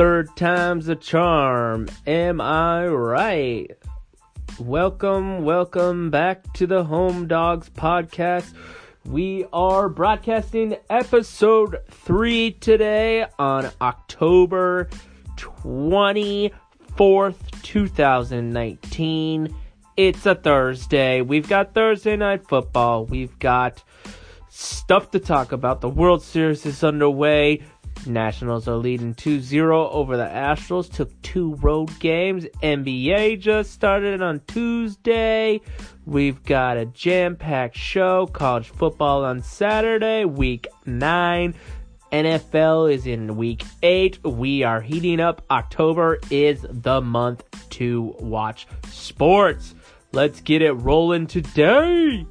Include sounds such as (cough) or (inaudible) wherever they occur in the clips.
Third time's a charm. Am I right? Welcome, welcome back to the Home Dawgs podcast. We are broadcasting episode 3 today on October 24th, 2019. It's a Thursday. We've got Thursday night football. We've got stuff to talk about. The World Series is underway. Nationals are leading 2-0 over the Astros. Took two road games. NBA just started on Tuesday. We've got a jam-packed show. College football on Saturday, week 9. NFL is in week 8. We are heating up. October is the month to watch sports. Let's get it rolling today.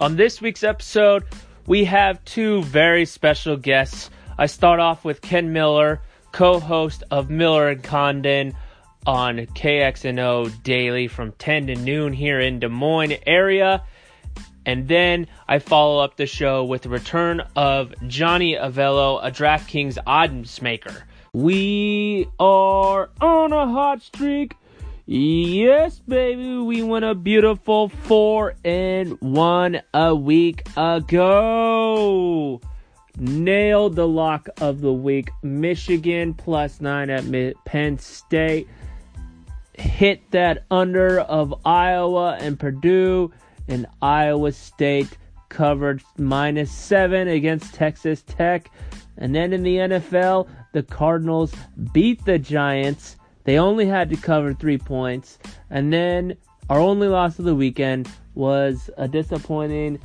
On this week's episode, we have two very special guests. I start off with Ken Miller, co-host of Miller and Condon on KXNO Daily from 10 to noon here in Des Moines area. And then I follow up the show with the return of Johnny Avello, a DraftKings odds maker. We are on a hot streak. Yes, baby, we won a beautiful four and one a week ago. Nailed the lock of the week. Michigan plus nine at Penn State. Hit that under of Iowa and Purdue. And Iowa State covered minus seven against Texas Tech. And then in the NFL, the Cardinals beat the Giants they only had to cover three points. And then our only loss of the weekend was a disappointing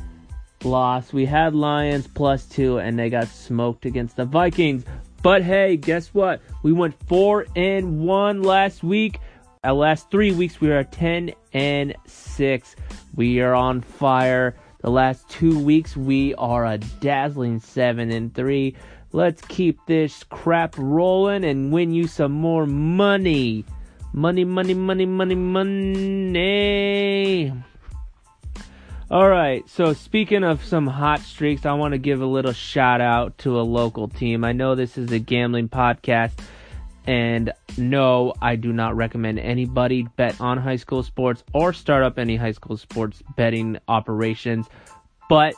loss. We had Lions plus two, and they got smoked against the Vikings. But hey, guess what? We went four and one last week. Our last three weeks, we are 10 and 6. We are on fire. The last two weeks, we are a dazzling 7 and 3. Let's keep this crap rolling and win you some more money. Money, money, money, money, money. Alright, so speaking of some hot streaks, I want to give a little shout out to a local team. I know this is a gambling podcast, and no, I do not recommend anybody bet on high school sports or start up any high school sports betting operations, but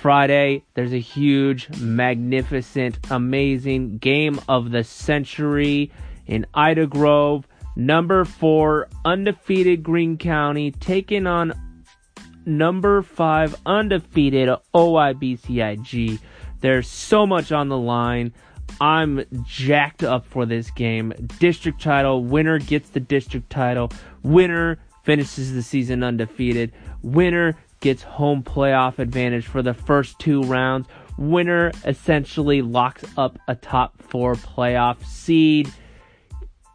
Friday, there's a huge, magnificent, amazing game of the century in Ida Grove. Number four, undefeated Greene County taking on number five, undefeated OABCIG. There's so much on the line. I'm jacked up for this game. District title, winner gets the district title. Winner finishes the season undefeated. Winner gets home playoff advantage for the first two rounds. Winner essentially locks up a top four playoff seed.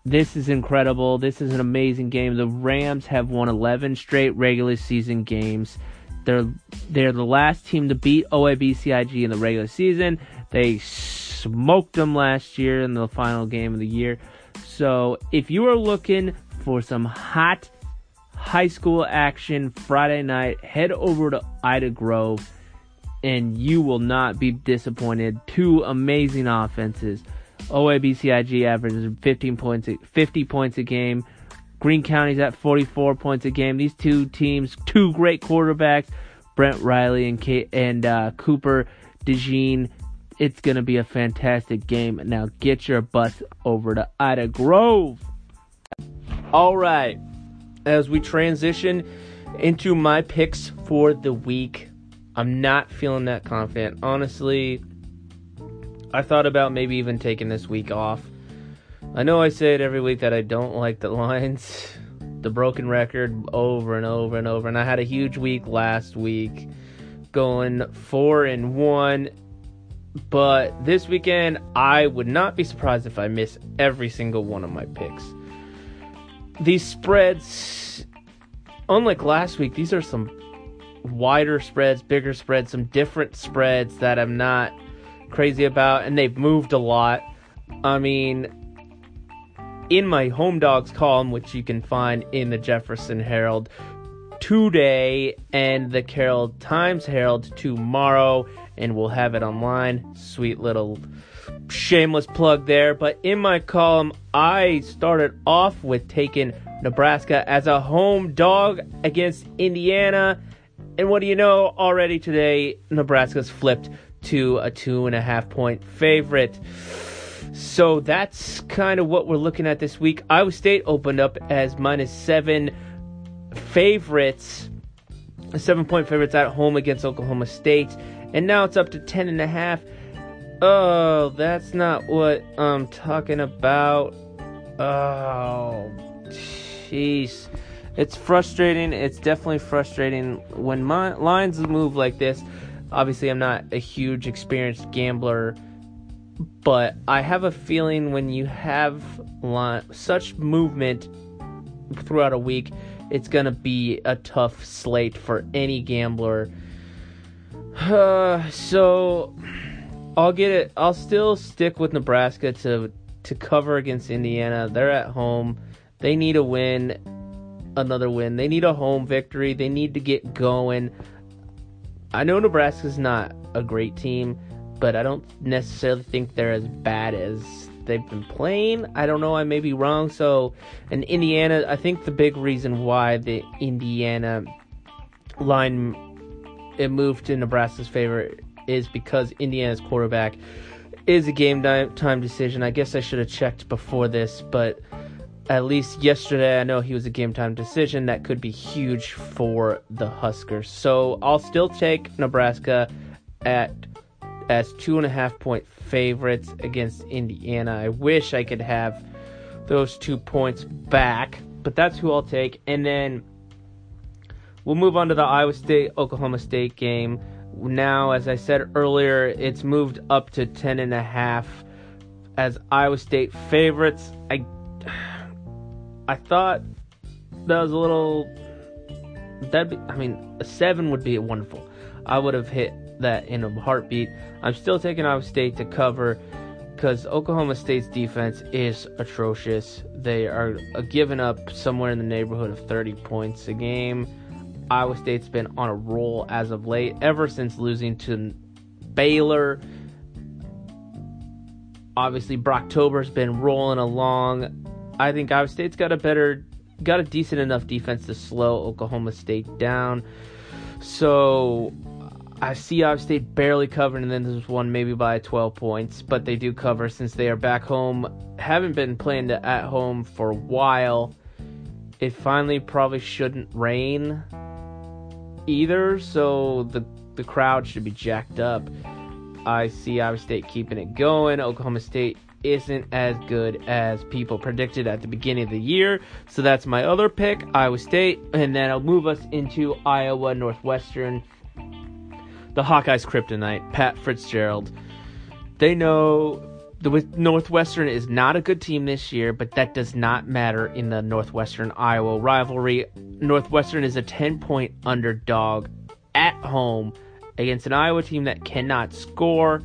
This is incredible. This is an amazing game. The Rams have won 11 straight regular season games. They're they're the last team to beat OABCIG in the regular season. They smoked them last year in the final game of the year. So if you are looking for some hot high school action Friday night. Head over to Ida Grove and you will not be disappointed. Two amazing offenses. OABCIG averages 15 points, 50 points a game. Greene County's at 44 points a game. These two teams, two great quarterbacks, Brent Riley and and uh, Cooper DeJean. It's gonna be a fantastic game. Now get your bus over to Ida Grove. All right as we transition into my picks for the week. I'm not feeling that confident. Honestly, I thought about maybe even taking this week off. I know I say it every week that I don't like the (laughs) Lions, the broken record over and over and over. And I had a huge week last week, going four and one. But this weekend, I would not be surprised if I miss every single one of my picks these spreads, unlike last week, these are some wider spreads, bigger spreads, some different spreads that I'm not crazy about, and they've moved a lot. I mean, in my home dogs column, which you can find in the Jefferson Herald, today and the Carroll Times Herald tomorrow, and we'll have it online. Sweet little shameless plug there. But in my column, I started off with taking Nebraska as a home dog against Indiana. And what do you know? Already today, Nebraska's flipped to a two and a half point favorite. So that's kind of what we're looking at this week. Iowa State opened up as minus seven favorites, seven point favorites at home against Oklahoma State, and now it's up to ten and a half. Oh, that's not what I'm talking about. Oh, jeez. It's frustrating. It's definitely frustrating when my lines move like this. Obviously, I'm not a huge experienced gambler, but I have a feeling when you have such movement throughout a week, it's going to be a tough slate for any gambler. Uh, (sighs) so I'll get it. I'll still stick with Nebraska to to cover against Indiana. They're at home. They need a win, another win. They need a home victory. They need to get going. I know Nebraska's not a great team, but I don't necessarily think they're as bad as they've been playing. I don't know. I may be wrong. So, in Indiana, I think the big reason why the Indiana line it moved to Nebraska's favor is because Indiana's quarterback is a game time decision. I guess I should have checked before this, but at least yesterday I know he was a game time decision that could be huge for the Huskers. So I'll still take Nebraska at as two and a half point favorites against Indiana. I wish I could have those two points back, but that's who I'll take. And then we'll move on to the Iowa State Oklahoma State game now, as I said earlier, it's moved up to ten and a half as Iowa State favorites. I (sighs) I thought that was a little that I mean a seven would be wonderful. I would have hit that in a heartbeat. I'm still taking Iowa State to cover because Oklahoma State's defense is atrocious. They are uh, giving up somewhere in the neighborhood of 30 points a game. Iowa State's been on a roll as of late, ever since losing to Baylor. Obviously, Brocktober's been rolling along. I think Iowa State's got a better, got a decent enough defense to slow Oklahoma State down. So I see Iowa State barely covering, and then there's one maybe by 12 points, but they do cover since they are back home. Haven't been playing at home for a while. It finally probably shouldn't rain either, so the the crowd should be jacked up. I see Iowa State keeping it going. Oklahoma State isn't as good as people predicted at the beginning of the year, so that's my other pick, Iowa State, and then I'll move us into Iowa Northwestern. The Hawkeyes kryptonite, Pat Fitzgerald. They know the Northwestern is not a good team this year, but that does not matter in the Northwestern Iowa rivalry. Northwestern is a 10 point underdog at home against an Iowa team that cannot score.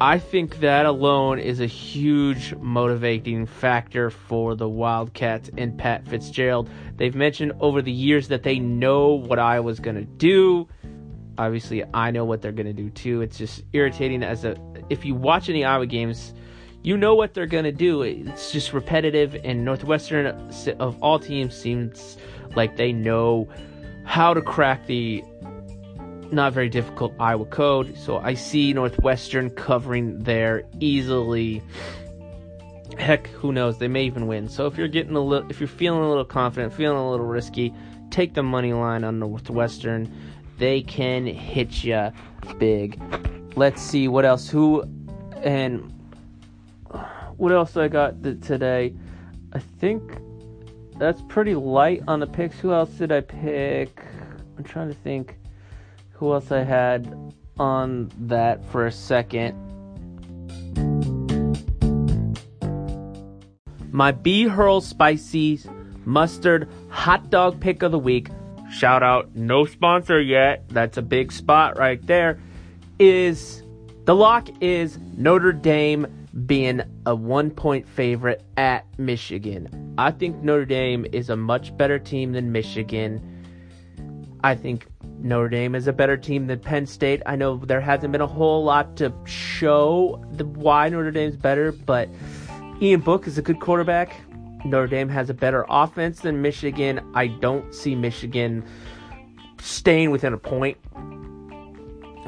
I think that alone is a huge motivating factor for the Wildcats and Pat Fitzgerald. They've mentioned over the years that they know what Iowa's going to do. Obviously, I know what they're going to do too. It's just irritating as a if you watch any Iowa games, you know what they're going to do. It's just repetitive, and Northwestern, of all teams, seems like they know how to crack the not very difficult Iowa code. So I see Northwestern covering there easily. Heck, who knows? They may even win. So if you're getting a little, if you're feeling a little confident, feeling a little risky, take the money line on Northwestern. They can hit you big let's see what else. Who and what else I got today? I think that's pretty light on the picks. Who else did I pick? I'm trying to think who else I had on that for a second. My B Hurl Spicy Mustard Hot Dog Pick of the Week. Shout out, no sponsor yet. That's a big spot right there is the lock is Notre Dame being a one point favorite at Michigan. I think Notre Dame is a much better team than Michigan. I think Notre Dame is a better team than Penn State. I know there hasn't been a whole lot to show the why Notre Dame's better, but Ian Book is a good quarterback. Notre Dame has a better offense than Michigan. I don't see Michigan staying within a point.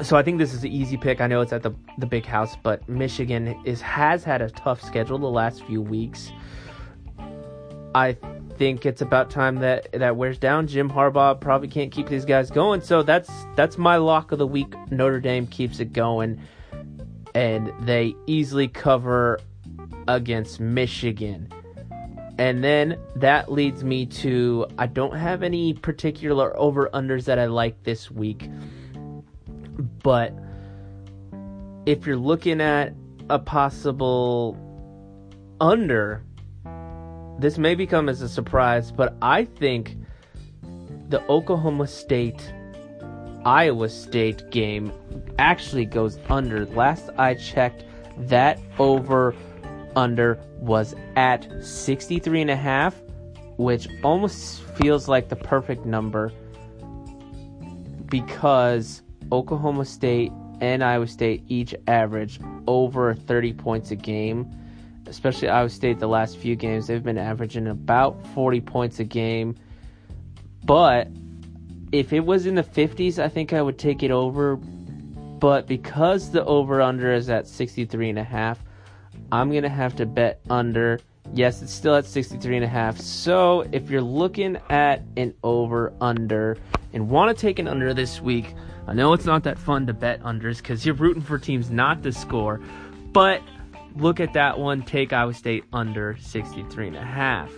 So I think this is an easy pick. I know it's at the the big house, but Michigan is has had a tough schedule the last few weeks. I think it's about time that that wears down. Jim Harbaugh probably can't keep these guys going, so that's that's my lock of the week. Notre Dame keeps it going, and they easily cover against Michigan. And then that leads me to I don't have any particular over unders that I like this week. But if you're looking at a possible under, this may become as a surprise, but I think the Oklahoma State Iowa State game actually goes under. Last I checked, that over under was at 63 and a half, which almost feels like the perfect number because Oklahoma State and Iowa State each average over 30 points a game. Especially Iowa State, the last few games, they've been averaging about 40 points a game. But if it was in the 50s, I think I would take it over. But because the over under is at 63 and a half, I'm going to have to bet under. Yes, it's still at 63 and a half. So, if you're looking at an over under and want to take an under this week, I know it's not that fun to bet unders cuz you're rooting for teams not to score, but look at that one, take Iowa State under 63 and a half.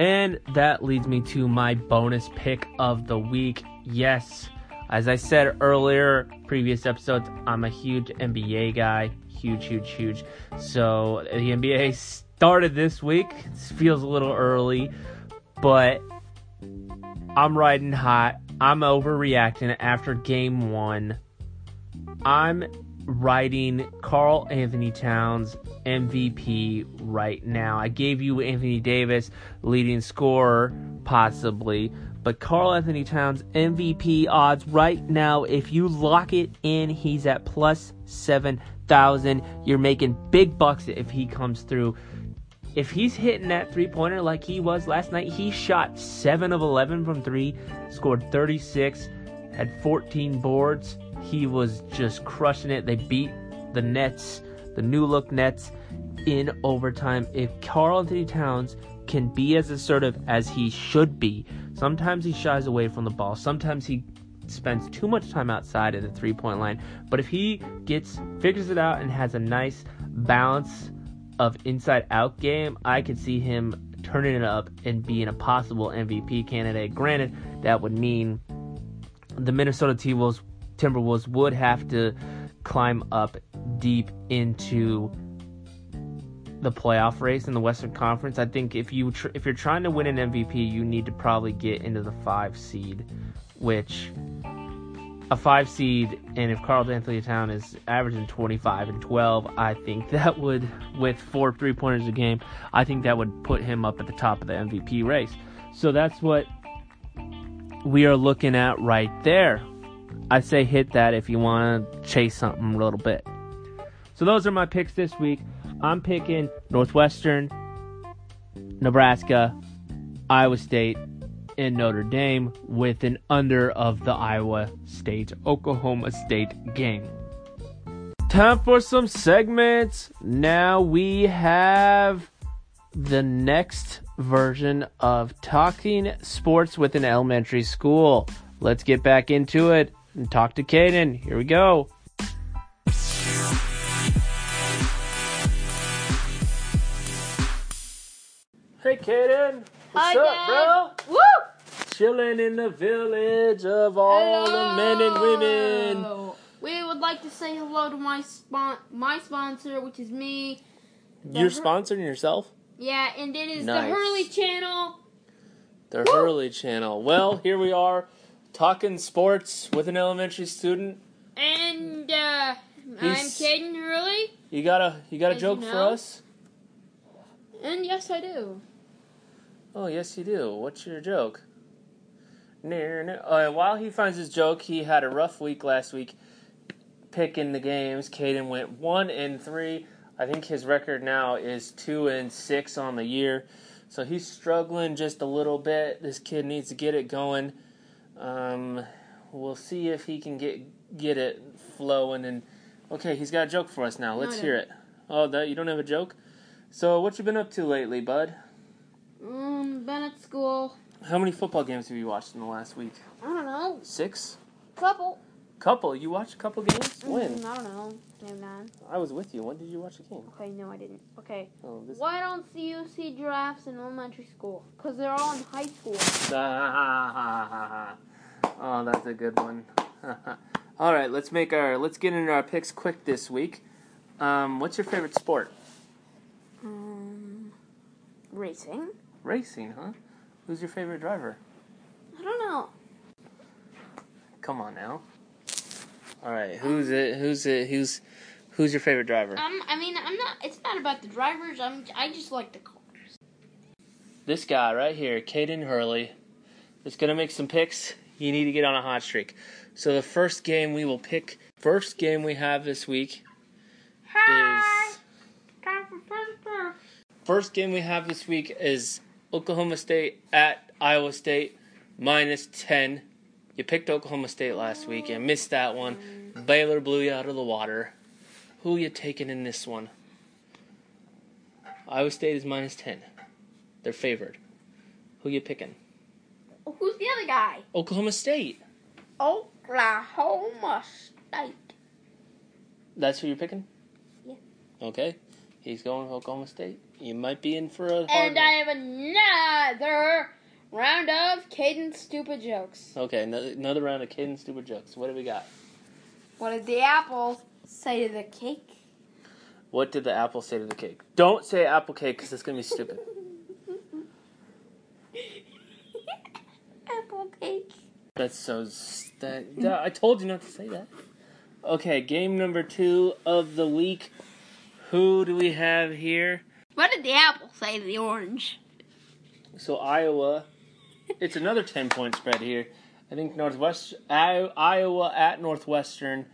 And that leads me to my bonus pick of the week. Yes, as I said earlier, previous episodes, I'm a huge NBA guy huge, huge, huge. So the NBA started this week. It feels a little early, but I'm riding hot. I'm overreacting after game one. I'm riding Karl-Anthony Towns MVP right now. I gave you Anthony Davis leading scorer, possibly, but Karl-Anthony Towns MVP odds right now, if you lock it in, he's at plus seven thousand. You're making big bucks if he comes through. If he's hitting that three pointer like he was last night, he shot seven of eleven from three, scored 36, had 14 boards. He was just crushing it. They beat the Nets, the new look Nets, in overtime. If Karl-Anthony Towns can be as assertive as he should be, sometimes he shies away from the ball. Sometimes he spends too much time outside of the three point line. But if he gets figures it out and has a nice balance of inside out game, I could see him turning it up and being a possible MVP candidate. Granted, that would mean the Minnesota Timberwolves, Timberwolves would have to climb up deep into the playoff race in the Western Conference. I think if you tr- if you're trying to win an MVP, you need to probably get into the five seed, which a five seed, and if Karl-Anthony Town is averaging 25 and 12, I think (laughs) that would, with four three pointers a game, I think that would put him up at the top of the MVP race. So that's what we are looking at right there. I say hit that if you want to chase something a little bit. So those are my picks this week. I'm picking Northwestern, Nebraska, Iowa State, in Notre Dame with an under of the Iowa State Oklahoma State game. Time for some segments. Now we have the next version of talking sports with an elementary school. Let's get back into it and talk to Caden. Here we go. Hey, Caden. What's Hi, up, bro? Woo! Chilling in the village of all the men and women. Hello. We would like to say hello to my spon- my sponsor, which is me. You're The Hur- sponsoring yourself? Yeah, and it is Nice. the Hurley channel. The Hurley channel. Well, here we are talking sports with an elementary student. And uh, I'm He's- Caden Hurley, You got a you got a As joke you for us? and yes, I do. Oh yes, you do. What's your joke? Near, near. Uh, while he finds his joke, he had a rough week last week, picking the games. Caden went one and three. I think his record now is two and six on the year, so he's struggling just a little bit. This kid needs to get it going. Um, we'll see if he can get get it flowing. And okay, he's got a joke for us now. Let's hear it. Oh, that you don't have a joke? So what you been up to lately, bud? Um, been at school. How many football games have you watched in the last week? I don't know. Six? Couple. Couple. You watched a couple games? Mm, When? I don't know. Maybe nine. I was with you. When did you watch a game? Okay, no, I didn't. Okay. Oh. Why don't you see giraffes in elementary school? Because they're all in high school. (laughs) oh, that's a good one. (laughs) All right, let's make our let's get into our picks quick this week. Um, what's your favorite sport? Um, racing? Racing, huh? Who's your favorite driver? I don't know. Come on now. All right, who's it? Who's it? Who's who's your favorite driver? Um, I mean, I'm not. It's not about the drivers. I'm. I just like the cars. this guy right here, Caden Hurley, is gonna make some picks. You need to get on a hot streak. So the first game we will pick, first game we have this week is for first first game we have this week is Oklahoma State at Iowa State minus ten. You picked Oklahoma State last week and missed that one. Baylor blew you out of the water. Who you taking in this one? Iowa State is minus ten. They're favored. Who you picking? Who's the other guy? Oklahoma State. Oklahoma State. That's who you're picking? Yeah. Okay. He's going with Oklahoma State. You might be in for a hard And one. I have another round of Caden stupid jokes. Okay, another, another round of Caden stupid jokes. What do we got? What did the apple say to the cake? What did the apple say to the cake? Don't say apple cake because it's gonna be stupid. (laughs) apple cake. That's so. s- That, that- I told you not to say that. Okay, game number two of the week. Who do we have here? What did the apple say to the orange? So Iowa. It's another ten point spread here. I think Northwest Iowa at Northwestern.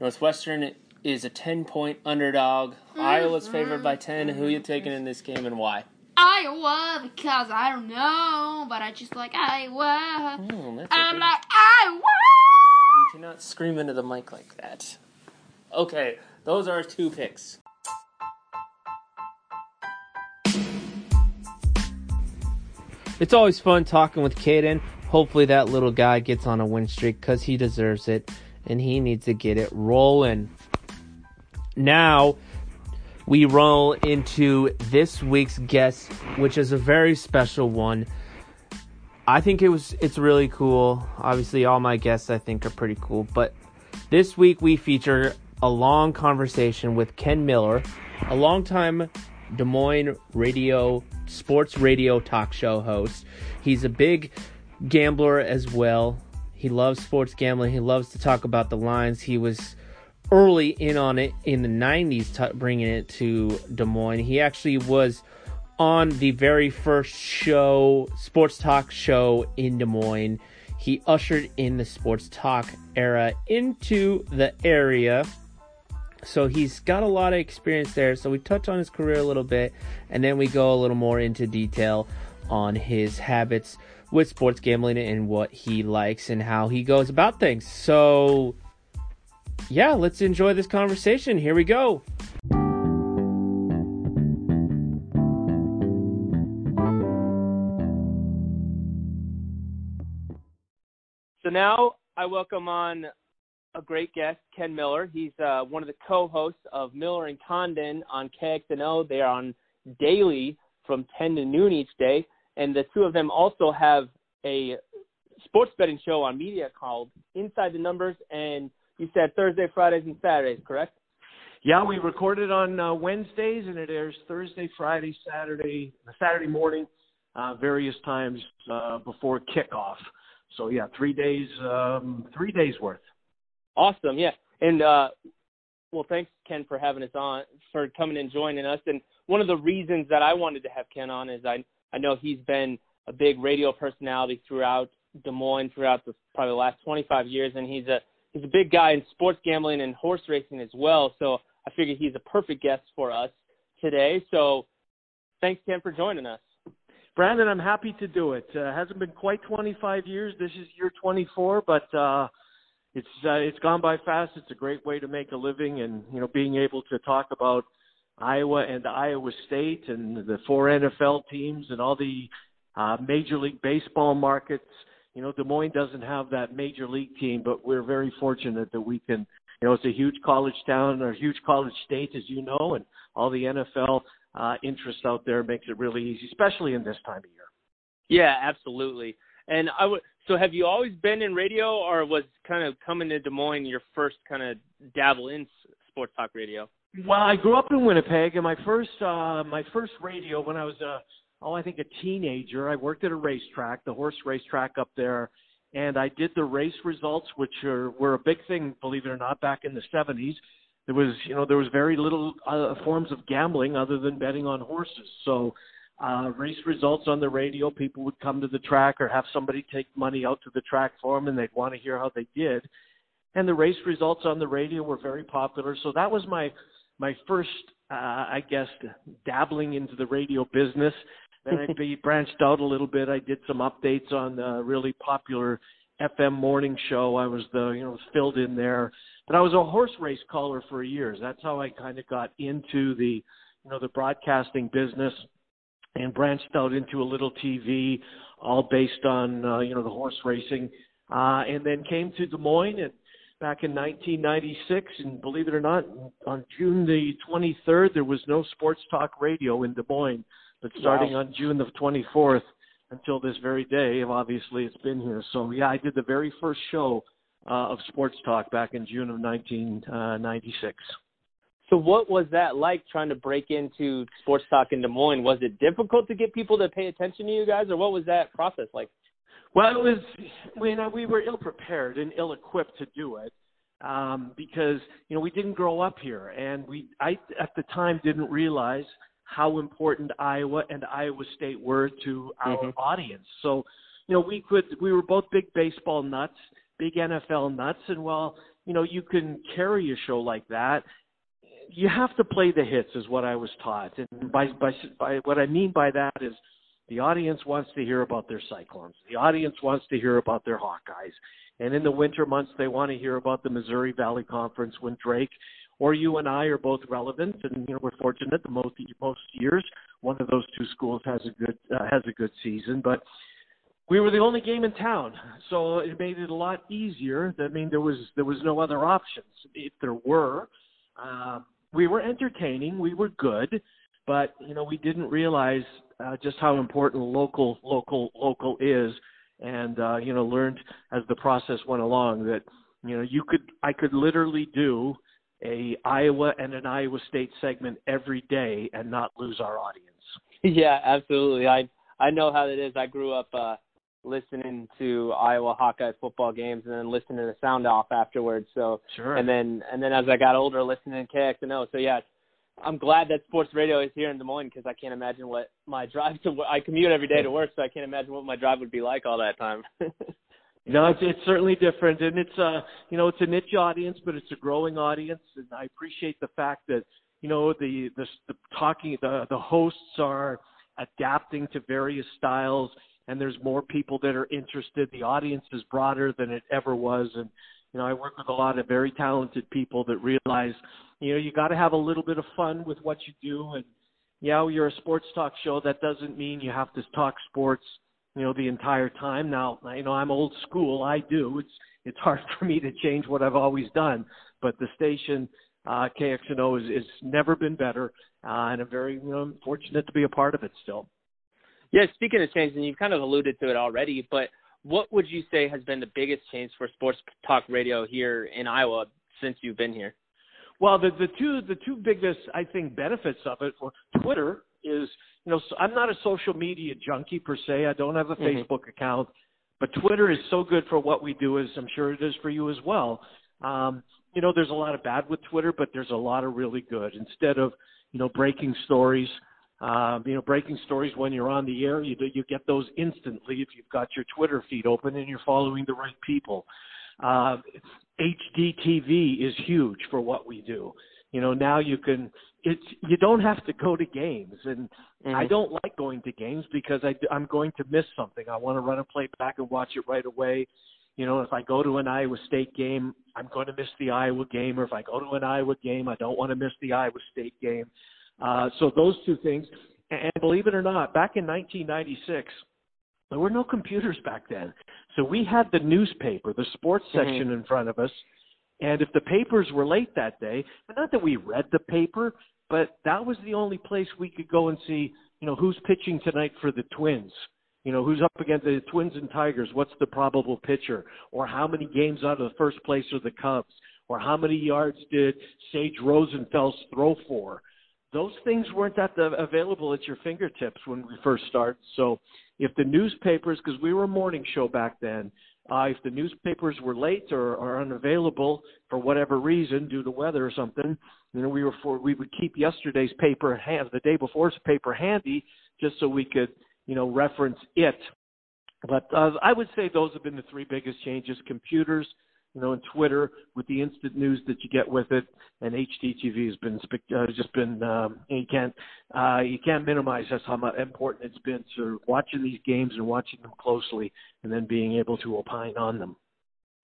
Northwestern is a ten point underdog. Mm-hmm. Iowa's favored by ten. Who you taking in this game and why? Iowa, because I don't know, but I just like Iowa. Oh, I'm okay. like Iowa. You cannot scream into the mic like that. Okay, those are two picks. It's always fun talking with Caden. Hopefully, that little guy gets on a win streak because he deserves it and he needs to get it rolling. Now, we roll into this week's guest, which is a very special one. I think it was it's really cool. Obviously, all my guests I think are pretty cool, but this week we feature a long conversation with Ken Miller, a longtime Des Moines radio sports radio talk show host. He's a big gambler as well. He loves sports gambling. He loves to talk about the lines. He was early in on it in the 90s, t- bringing it to Des Moines. He actually was on the very first show, sports talk show in Des Moines. He ushered in the sports talk era into the area. So he's got a lot of experience there. So we touch on his career a little bit, and then we go a little more into detail on his habits with sports gambling and what he likes and how he goes about things. So, yeah, let's enjoy this conversation. Here we go. So now I welcome on a great guest, Ken Miller. He's uh, one of the co-hosts of Miller and Condon on KXNO. They are on daily from 10 to noon each day, and the two of them also have a sports betting show on media called Inside the Numbers. And you said Thursday, Fridays, and Saturdays, correct? Yeah, we record it on uh, Wednesdays and it airs Thursday, Friday, Saturday, Saturday morning, uh, various times uh, before kickoff. So yeah, three days, um, three days worth. Awesome, yeah. And uh, well, thanks Ken for having us on, for coming and joining us. And one of the reasons that I wanted to have Ken on is I I know he's been a big radio personality throughout Des Moines throughout the probably the last 25 years, and he's a he's a big guy in sports gambling and horse racing as well. So I figured he's a perfect guest for us today. So thanks, Ken, for joining us. Brandon, I'm happy to do it. Uh, hasn't been quite 25 years. This is year 24, but uh, it's uh, it's gone by fast. It's a great way to make a living, and you know, being able to talk about Iowa and Iowa State and the four NFL teams and all the uh, Major League Baseball markets. You know, Des Moines doesn't have that major league team, but we're very fortunate that we can. You know, it's a huge college town or a huge college state, as you know, and all the NFL uh, interest out there makes it really easy, especially in this time of year. Yeah, absolutely. And I would. So, have you always been in radio, or was kind of coming to Des Moines your first kind of dabble in sports talk radio? Well, I grew up in Winnipeg, and my first uh, my first radio when I was a oh I think a teenager. I worked at a racetrack, the horse racetrack up there, and I did the race results, which are, were a big thing, believe it or not, back in the 70s. There was you know there was very little uh, forms of gambling other than betting on horses, so uh, race results on the radio. People would come to the track or have somebody take money out to the track for them, and they'd want to hear how they did. And the race results on the radio were very popular. So that was my my first, uh, I guess, dabbling into the radio business. Then I (laughs) be branched out a little bit. I did some updates on the really popular FM morning show. I was the you know filled in there, but I was a horse race caller for years. That's how I kind of got into the you know the broadcasting business and branched out into a little TV, all based on uh, you know the horse racing, uh, and then came to Des Moines and back in 1996. And believe it or not, on June the 23rd, there was no sports talk radio in Des Moines. But starting wow. on June the 24th until this very day, obviously it's been here. So yeah, I did the very first show uh, of sports talk back in June of 1996. So what was that like trying to break into sports talk in Des Moines? Was it difficult to get people to pay attention to you guys, or what was that process like? Well, it was you know, we were ill prepared and ill equipped to do it um, because you know we didn't grow up here, and we I at the time didn't realize how important Iowa and Iowa State were to our mm-hmm. audience. So, you know, we could we were both big baseball nuts, big NFL nuts, and while you know you can carry a show like that you have to play the hits, is what I was taught. And by by by what I mean by that is the audience wants to hear about their Cyclones. The audience wants to hear about their Hawkeyes. And in the winter months, they want to hear about the Missouri Valley Conference when Drake or UNI are both relevant. And you know we're fortunate the most most years one of those two schools has a good uh, has a good season, but we were the only game in town, so it made it a lot easier. I mean, there was there was no other options. If there were, uh, we were entertaining, we were good, but you know we didn't realize uh, just how important local local local is, and uh, you know learned as the process went along that you know you could I could literally do a Iowa and an Iowa State segment every day and not lose our audience. (laughs) Yeah, absolutely. I I know how it is. I grew up uh listening to Iowa Hawkeye football games and then listening to the sound off afterwards. So sure. and then and then as I got older, listening to KXNO. So yeah, I'm glad that sports radio is here in Des Moines because I can't imagine what my drive to I commute every day to work, so I can't imagine what my drive would be like all that time. (laughs) No, it's it's certainly different, and it's uh you know it's a niche audience, but it's a growing audience, and I appreciate the fact that you know the the, the talking the the hosts are adapting to various styles and there's more people that are interested. The audience is broader than it ever was, and you know I work with a lot of very talented people that realize you know you got to have a little bit of fun with what you do, and yeah, you're a sports talk show. That doesn't mean you have to talk sports you know the entire time. Now you know I'm old school. I do. It's it's hard for me to change what I've always done, but the station uh, KXNO is, is never been better, uh, and I'm very you know, fortunate to be a part of it still. Yeah, speaking of change, and you've kind of alluded to it already, but what would you say has been the biggest change for sports talk radio here in Iowa since you've been here? Well, the the two the two biggest I think benefits of it for Twitter is you know I'm not a social media junkie per se. I don't have a mm-hmm. Facebook account, but Twitter is so good for what we do as I'm sure it is for you as well. Um, you know, there's a lot of bad with Twitter, but there's a lot of really good. Instead of, you know, breaking stories, um, you know, breaking stories when you're on the air, you you get those instantly if you've got your Twitter feed open and you're following the right people. Uh, HDTV is huge for what we do. You know, now you can it's you don't have to go to games and mm-hmm. I don't like going to games because I I'm going to miss something. I want to run a play back and watch it right away. You know, if I go to an Iowa State game, I'm going to miss the Iowa game, or if I go to an Iowa game, I don't want to miss the Iowa State game. Uh, so those two things. And believe it or not, back in 1996, there were no computers back then. So we had the newspaper, the sports mm-hmm. section mm-hmm. in front of us. And if the papers were late that day, not that we read the paper, but that was the only place we could go and see, you know, who's pitching tonight for the Twins. You know, who's up against the Twins and Tigers? What's the probable pitcher? Or how many games out of the first place are the Cubs? Or how many yards did Sage Rosenfels throw for? Those things weren't at the, available at your fingertips when we first started. So if the newspapers, because we were a morning show back then, uh, if the newspapers were late or, or unavailable for whatever reason, due to weather or something, you know, we were for we would keep yesterday's paper hand, the day before's paper handy, just so we could, you know, reference it. But uh, I would say those have been the three biggest changes: computers, you know, and Twitter with the instant news that you get with it, and HDTV has been uh, just been um, you can't uh, you can't minimize just how important it's been to watching these games and watching them closely, and then being able to opine on them.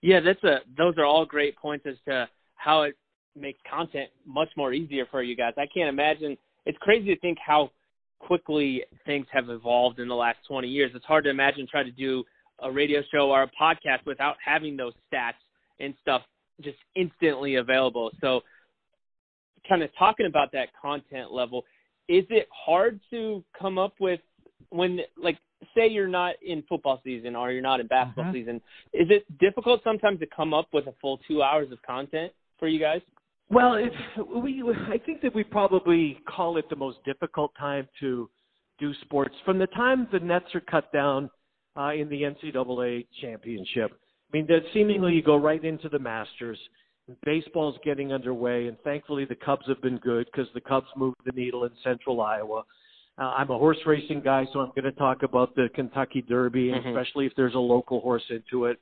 Yeah, that's a those are all great points as to how it makes content much more easier for you guys. I can't imagine. It's crazy to think how quickly things have evolved in the last 20 years. It's hard to imagine trying to do a radio show or a podcast without having those stats and stuff just instantly available. So, kind of talking about that content level, is it hard to come up with when, like, say you're not in football season or you're not in basketball uh-huh. season, is it difficult sometimes to come up with a full two hours of content for you guys? Well, it, we I think that we probably call it the most difficult time to do sports from the time the nets are cut down uh, in the NCAA championship I mean, that seemingly you go right into the Masters. Baseball's getting underway, and thankfully the Cubs have been good because the Cubs moved the needle in Central Iowa. Uh, I'm a horse racing guy, so I'm going to talk about the Kentucky Derby, mm-hmm. especially if there's a local horse into it.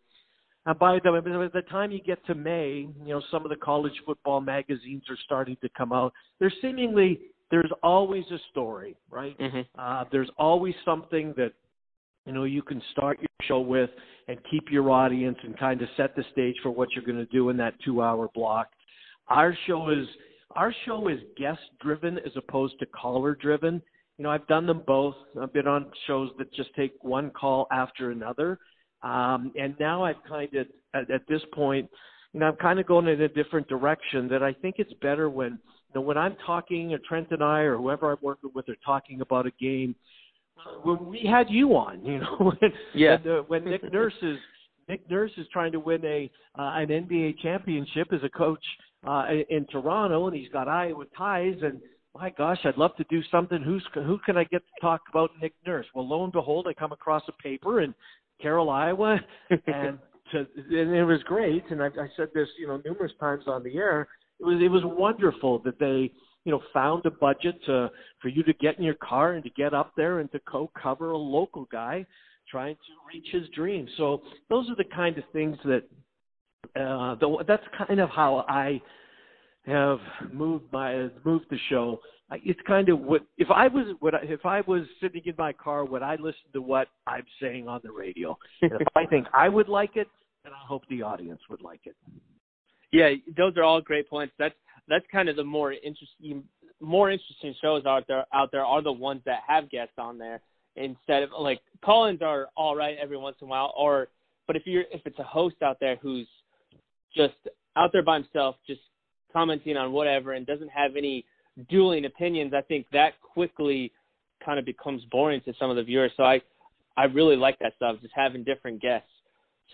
And by the, by the time you get to May, you know some of the college football magazines are starting to come out. There's seemingly there's always a story, right? Mm-hmm. Uh, there's always something that you know you can start your show with and keep your audience and kind of set the stage for what you're going to do in that two hour block. Our show is our show is guest driven as opposed to caller driven you know i've done them both. I've been on shows that just take one call after another. Um, and now i've kind of at, at this point you know i'm kind of going in a different direction that i think it's better when you know when i'm talking or trent and i or whoever i'm working with are talking about a game when we had you on, you know, (laughs) when, yeah. when, uh, when Nick Nurse is Nick Nurse is trying to win a uh, an NBA championship as a coach uh, in Toronto, and he's got Iowa ties. And my gosh, I'd love to do something. Who's who can I get to talk about Nick Nurse? Well, lo and behold, I come across a paper in Carroll, Iowa, (laughs) and to, and it was great. And I, I said this, you know, numerous times on the air. It was it was wonderful that they you know, found a budget to, for you to get in your car and to get up there and to co-cover a local guy trying to reach his dreams. So those are the kind of things that, uh, the, that's kind of how I have moved my, moved the show. It's kind of what, if I was, what, if I was sitting in my car, would I listen to what I'm saying on the radio? And if I think I would like it, then I hope the audience would like it. Yeah, those are all great points. That's that's kind of the more interesting more interesting shows out there out there are the ones that have guests on there instead of like call-ins are all right every once in a while or but if you're if it's a host out there who's just out there by himself just commenting on whatever and doesn't have any dueling opinions i think that quickly kind of becomes boring to some of the viewers. So i i really like that stuff just having different guests.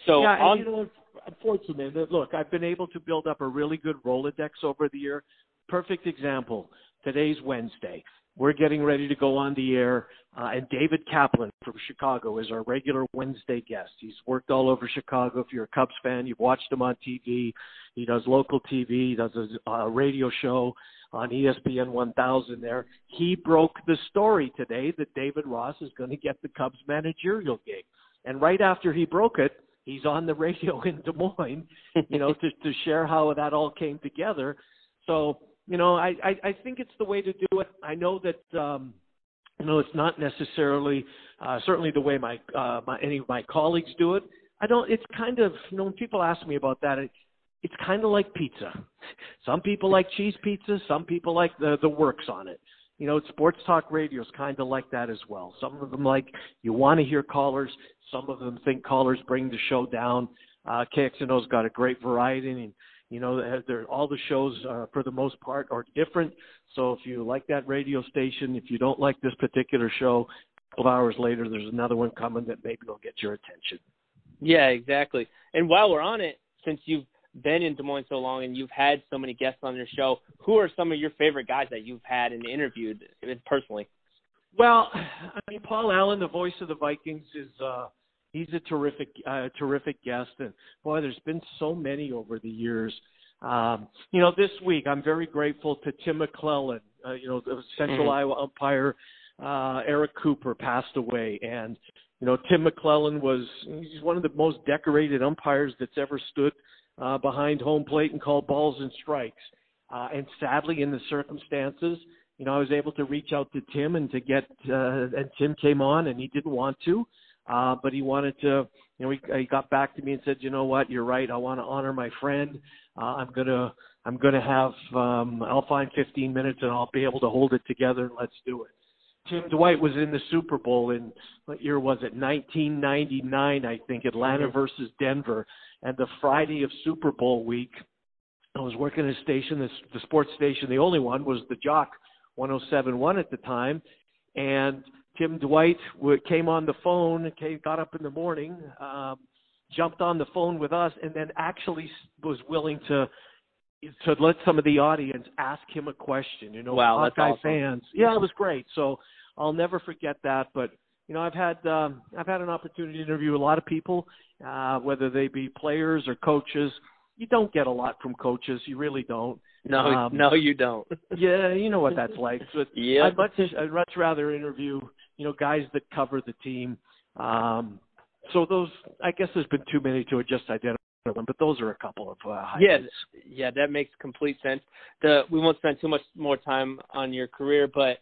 So yeah, on, you know, unfortunately, look, I've been able to build up a really good Rolodex over the year. Perfect example. Today's Wednesday. we're getting ready to go on the air, uh, and David Kaplan from Chicago is our regular Wednesday guest. He's worked all over Chicago. If you're a Cubs fan, you've watched him on TV. He does local TV. He does a uh, radio show on ESPN 1000 there. He broke the story today that David Ross is going to get the Cubs managerial gig. And right after he broke it, he's on the radio in Des Moines, you know, to, to share how that all came together. So, you know, I, I, I think it's the way to do it. I know that, um, you know, it's not necessarily, uh, certainly the way my, uh, my, any of my colleagues do it. I don't, it's kind of, you know, when people ask me about that, it, it's kind of like pizza. (laughs) Some people like cheese pizza. Some people like the the works on it. You know, sports talk radio is kind of like that as well. Some of them like you want to hear callers. Some of them think callers bring the show down. Uh, KXNO's got a great variety, and you know, they're, all the shows uh, for the most part are different. So if you like that radio station, if you don't like this particular show, 12 hours later, there's another one coming that maybe will get your attention. Yeah, exactly. And while we're on it, since you've been in Des Moines so long and you've had so many guests on your show, who are some of your favorite guys that you've had and interviewed personally? Well, I mean, Paul Allen, the voice of the Vikings, is uh, he's a terrific, uh, terrific guest, and boy, there's been so many over the years. Um, you know, this week I'm very grateful to Tim McClelland. Uh, you know, the Central mm-hmm. Iowa umpire uh, Eric Cooper passed away, and you know Tim McClelland was he's one of the most decorated umpires that's ever stood uh, behind home plate and called balls and strikes. Uh, and sadly, in the circumstances, you know, I was able to reach out to Tim and to get, uh, and Tim came on and he didn't want to, uh, but he wanted to, you know, he, he got back to me and said, you know what, you're right. I want to honor my friend. Uh, I'm gonna, I'm gonna have, um, I'll find 15 minutes and I'll be able to hold it together and let's do it. Tim Dwight was in the Super Bowl in what year was it? 1999, I think. Atlanta mm-hmm. versus Denver, and the Friday of Super Bowl week, I was working at a station, the, the sports station. The only one was the Jock 107.1 at the time, and Tim Dwight came on the phone, came, got up in the morning, um, jumped on the phone with us, and then actually was willing to to let some of the audience ask him a question. You know, wow, Hawkeye awesome. fans. Yeah, it was great. So I'll never forget that. But you know, I've had um, I've had an opportunity to interview a lot of people, uh, whether they be players or coaches. You don't get a lot from coaches. You really don't. No, um, no, you don't. (laughs) yeah, you know what that's like. So yeah, I'd much I'd much rather interview you know guys that cover the team. Um, so those, I guess, there's been too many to just identify them, but those are a couple of uh, highlights. Yeah, yeah, that makes complete sense. The we won't spend too much more time on your career, but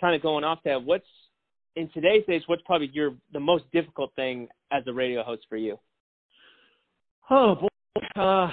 kind of going off that, what's in today's days, what's probably your the most difficult thing as a radio host for you? Oh boy, uh,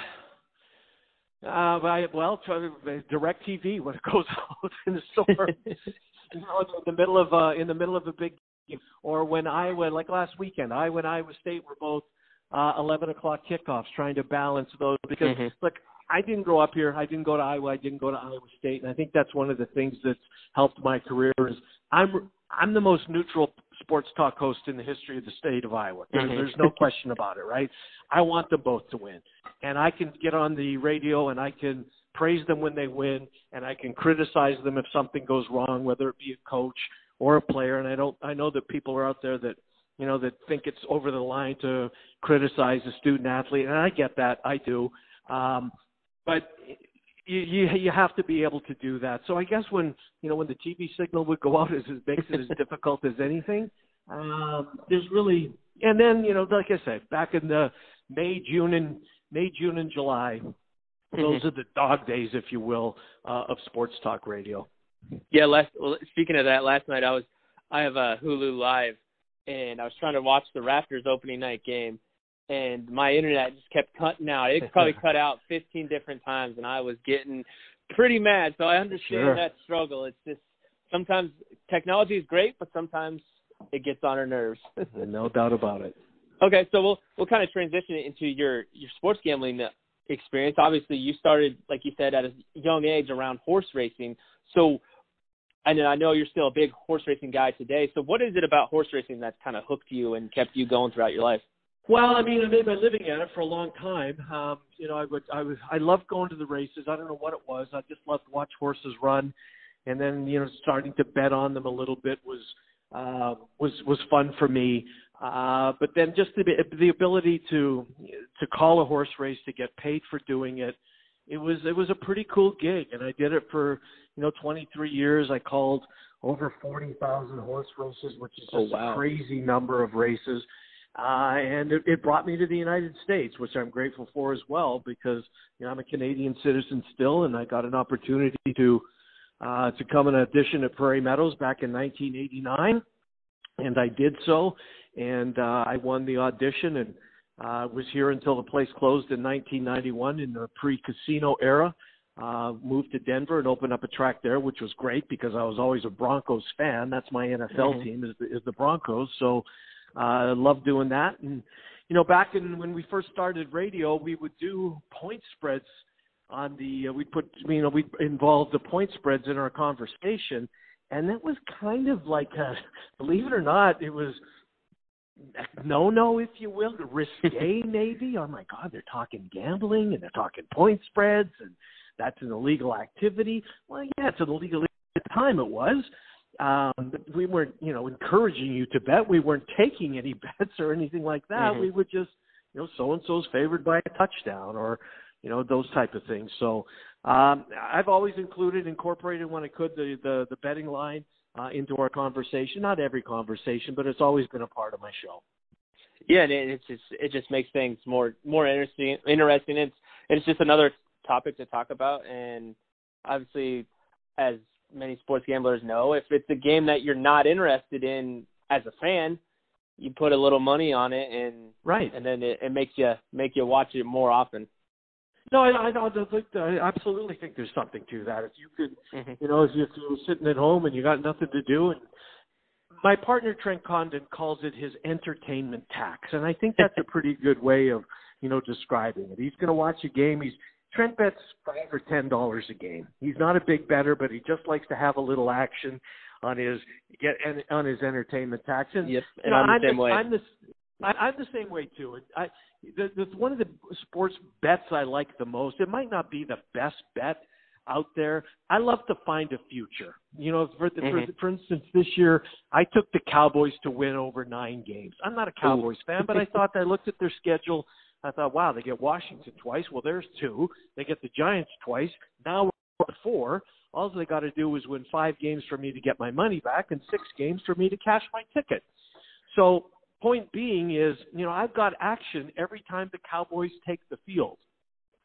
uh, I, well, DirecTV when it (laughs) goes out in the storm, (laughs) you know, in the middle of uh, in the middle of a big game, or when Iowa, like last weekend, I when Iowa State were both uh, 11 o'clock kickoffs, trying to balance those because mm-hmm. look, I didn't grow up here. I didn't go to Iowa. I didn't go to Iowa State, and I think that's one of the things that's helped my career. Is I'm I'm the most neutral sports talk host in the history of the state of Iowa. Mm-hmm. There's no question about it, right? I want them both to win, and I can get on the radio and I can praise them when they win, and I can criticize them if something goes wrong, whether it be a coach or a player. And I don't. I know that people are out there that you know that think it's over the line to criticize a student athlete, and I get that. I do. Um, but you, you you have to be able to do that. So I guess when you know when the TV signal would go (laughs) out, it makes it as (laughs) difficult as anything. Um, there's really, and then you know, like I said, back in the May, June, and May, June, and July, those mm-hmm. are the dog days, if you will, uh, of sports talk radio. Yeah. Last well, speaking of that, last night I was I have a Hulu Live, and I was trying to watch the Raptors opening night game and my internet just kept cutting out. It (laughs) probably cut out 15 different times, and I was getting pretty mad. So I understand sure. that struggle. It's just sometimes technology is great, but sometimes it gets on our nerves. (laughs) no doubt about it. Okay, so we'll we'll kind of transition into your your sports gambling uh, experience. Obviously, you started like you said at a young age around horse racing. So, and I know you're still a big horse racing guy today. So, what is it about horse racing that's kind of hooked you and kept you going throughout your life? Well, I mean, I made my living at it for a long time. Um, you know, I would, I was, I loved going to the races. I don't know what it was. I just loved to watch horses run, and then you know starting to bet on them a little bit was uh, was was fun for me. Uh, but then just the the ability to to call a horse race to get paid for doing it, it was it was a pretty cool gig, and I did it for you know 23 years. I called over 40,000 horse races, which is Oh, just wow. a crazy number of races. Uh, and it, it brought me to the United States, which I'm grateful for as well, because you know I'm a Canadian citizen still, and I got an opportunity to uh, to come and audition at Prairie Meadows back in 1989, and I did so, and uh, I won the audition and uh, was here until the place closed in 1991 in the pre-casino era. Uh, moved to Denver and opened up a track there, which was great because I was always a Broncos fan. That's my NFL Mhm. team is the, is the Broncos. So uh, I love doing that. And you know, back in when we first started radio, we would do point spreads on the. Uh, we put you know we involved the point spreads in our conversation, and that was kind of like a, believe it or not, it was no no if you will risque (laughs) maybe. Oh my god they're talking gambling and they're talking point spreads and that's an illegal activity. Well yeah it's an illegal at the time it was. Um we weren't you know encouraging you to bet. We weren't taking any (laughs) bets or anything like that. Mhm. we would just you know so and so's favored by a touchdown or you know those type of things. So um i've always included incorporated when i could the the, the betting line uh, into our conversation. Not every conversation, but it's always been a part of my show. Yeah, and it, it's just it just makes things more more interesting. Interesting. It's it's just another topic to talk about, and obviously, as many sports gamblers know, if it's a game that you're not interested in as a fan, you put a little money on it, and Right. and then it, it makes you make you watch it more often. No, I, I, I, I absolutely think there's something to that. If you could, Mhm. you know, if you- if you were sitting at home and you got nothing to do, and my partner Trent Condon calls it his entertainment tax, and I think that's a (laughs) pretty good way of, you know, describing it. He's going to watch a game. He's Trent bets five or ten dollars a game. He's not a big better, but he just likes to have a little action on his get on his entertainment tax. And Yep, you know, I'm the same the, way. I'm the I, I'm the same way too. I the, the one of the sports bets I like the most. It might not be the best bet out there. I love to find a future. You know, for the, Mhm. for, for instance, this year I took the Cowboys to win over nine games. I'm not a Cowboys fan, but I thought I looked at their schedule. I thought, wow, they get Washington twice. Well, there's two. They get the Giants twice. Now we're at four. All they got to do is win five games for me to get my money back, and six games for me to cash my ticket. So, point being is, you know, I've got action every time the Cowboys take the field.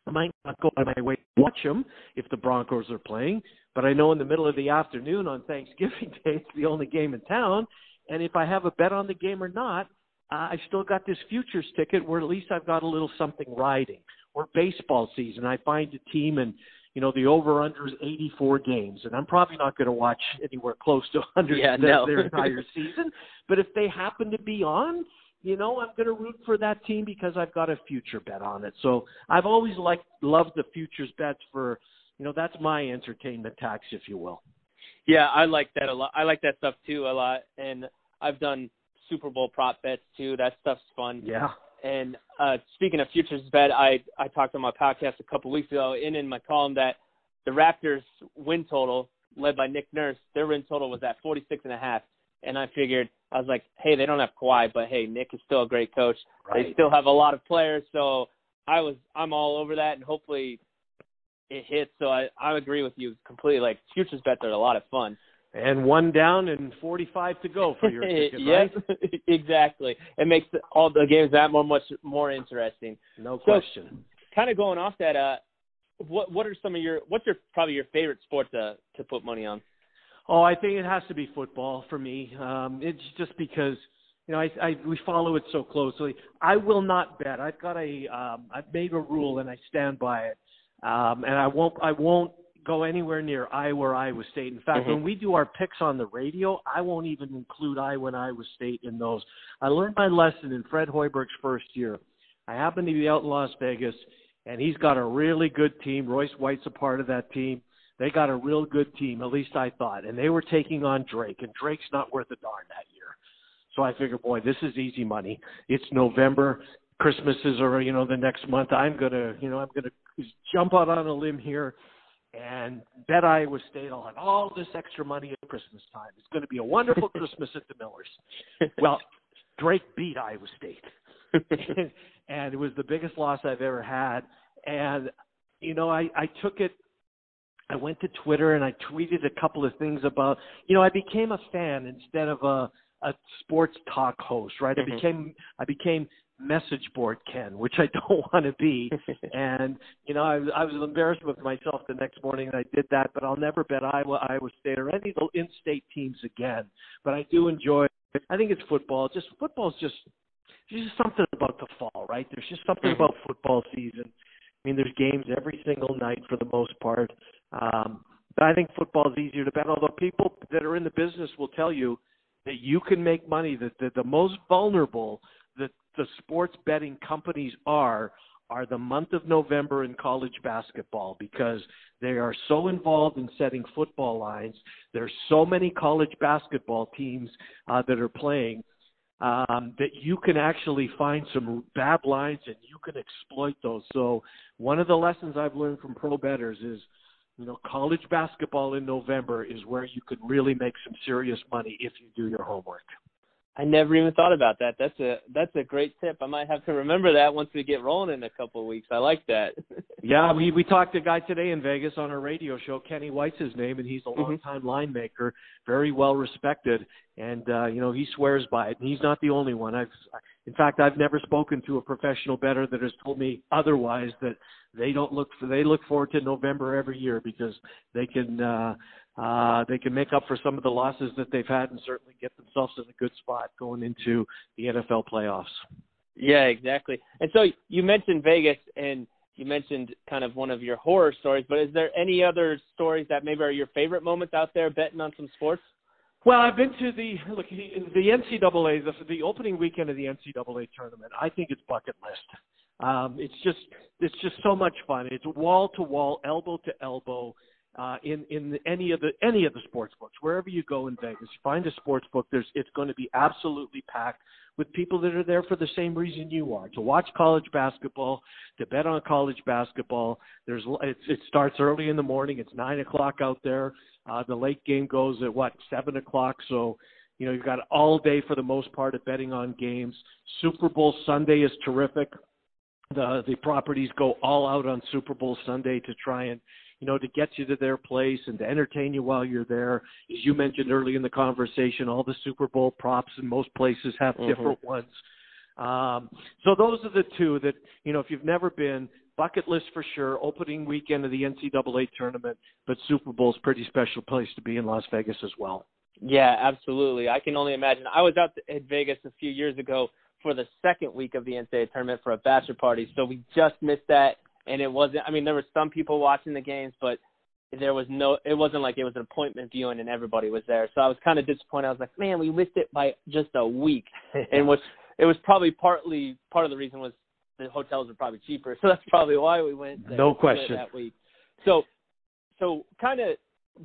I might not go out of my way to watch them if the Broncos are playing, but I know in the middle of the afternoon on (laughs) Thanksgiving Day it's the only game in town, and if I have a bet on the game or not, uh, I still got this futures ticket where at least I've got a little something riding. Or baseball season, I find a team and you know the over under is 84 games, and I'm probably not going to watch anywhere close to 100 Yeah, their, (laughs) no. their entire season. But if they happen to be on, you know, I'm going to root for that team because I've got a future bet on it. So I've always liked loved the futures bets for, you know, that's my entertainment tax, if you will. Yeah, I like that a lot. I like that stuff too a lot, and I've done Super Bowl prop bets too. That stuff's fun. Yeah. And uh, speaking of futures bet, I I talked on my podcast a couple weeks ago, in in my column that the Raptors win total, led by Nick Nurse, their win total was at forty six and a half. And I figured I was like, hey, they don't have Kawhi, but hey, Nick is still a great coach. They still have a lot of players, so I was I'm all over that, and hopefully it hits. So I I agree with you completely. Like futures bets are a lot of fun. And one down and 45 to go for your (laughs) ticket, yes, right? (laughs) exactly. It makes all the games that more much more interesting. No So- question. Kind of going off that, uh, what what are some of your what's your probably your favorite sport to to put money on? Oh, I think it has to be football for me. Um, it's just because you know I, I we follow it so closely. I will not bet. I've got a um, I've made a rule and I stand by it. Um, and I won't I won't go anywhere near Iowa or Iowa State. In fact, Mhm. when we do our picks on the radio, I won't even include Iowa and Iowa State in those. I learned my lesson in Fred Hoiberg's first year. I happened to be out in Las Vegas, and he's got a really good team. Royce White's a part of that team. They got a real good team, at least I thought, and they were taking on Drake, and Drake's not worth a darn that year. So I figured, boy, this is easy money. It's November. Christmas is, or you know, the next month. I'm gonna, you know, I'm gonna jump out on a limb here and bet Iowa State. I'll have all this extra money at Christmas time. It's going to be a wonderful (laughs) Christmas at the Millers. Well, Drake beat Iowa State, and, (laughs) and it was the biggest loss I've ever had. And you know, I I took it. I went to Twitter and I tweeted a couple of things about. You know, I became a fan instead of a a sports talk host, right? Mm-hmm. I became I became message board Ken, which I (laughs) don't want to be. (laughs) and you know, I, I was embarrassed with myself the next morning that I did that. But I'll never bet Iowa, Iowa State, or any of the in-state teams again. But I do enjoy. I think it's football. Just football is just there's just something about the fall, right? There's just something Mhm. about football season. I mean, there's games every single night for the most part. Um, but I think football is easier to bet. Although people that are in the business will tell you that you can make money. That the, the most vulnerable the sports betting companies are are the month of November in college basketball because they are so involved in setting football lines. There's so many college basketball teams uh, that are playing um, that you can actually find some bad lines and you can exploit those. So one of the lessons I've learned from pro bettors is, you know, college basketball in November is where you can really make some serious money if you do your homework. I never even thought about that. That's a that's a great tip. I might have to remember that once we get rolling in a couple of weeks. I like that. (laughs) Yeah, we we talked to a guy today in Vegas on our radio show. Kenny White's his name, and he's a Mhm. longtime line maker, very well respected, and uh, you know he swears by it. And he's not the only one. I've, in fact, I've never spoken to a professional bettor that has told me otherwise. That they don't look for they look forward to November every year because they can uh, uh, they can make up for some of the losses that they've had and certainly get themselves in a good spot going into the NFL playoffs. Yeah, exactly. And so you mentioned Vegas and you mentioned kind of one of your horror stories, but is there any other stories that maybe are your favorite moments out there betting on some sports? Well, I've been to the look the NCAA the the opening weekend of the NCAA tournament. I think it's bucket list. Um, it's just it's just so much fun. It's wall to wall, elbow to elbow. Uh, in in any of the any of the sports books, wherever you go in Vegas, find a sports book. There's it's going to be absolutely packed with people that are there for the same reason you are to watch college basketball, to bet on college basketball. There's it, it starts early in the morning. It's nine o'clock out there. Uh, the late game goes at what seven o'clock. So you know you've got all day for the most part of betting on games. Super Bowl Sunday is terrific. The the properties go all out on Super Bowl Sunday to try and you know, to get you to their place and to entertain you while you're there. As you mentioned early in the conversation, all the Super Bowl props in most places have Mhm. different ones. Um, so those are the two that, you know, if you've never been, bucket list for sure, opening weekend of the NCAA tournament, but Super Bowl's pretty special place to be in Las Vegas as well. Yeah, absolutely. I can only imagine. I was out at Vegas a few years ago for the second week of the NCAA tournament for a bachelor party, so we just missed that and it wasn't I mean there were some people watching the games but there was no it wasn't like it was an appointment viewing and everybody was there. So I was kind of disappointed. I was like, "Man, we missed it by just a week." (laughs) and which it was probably partly part of the reason was the hotels were probably cheaper. (laughs) So that's probably why we went there No question. that week. So so kind of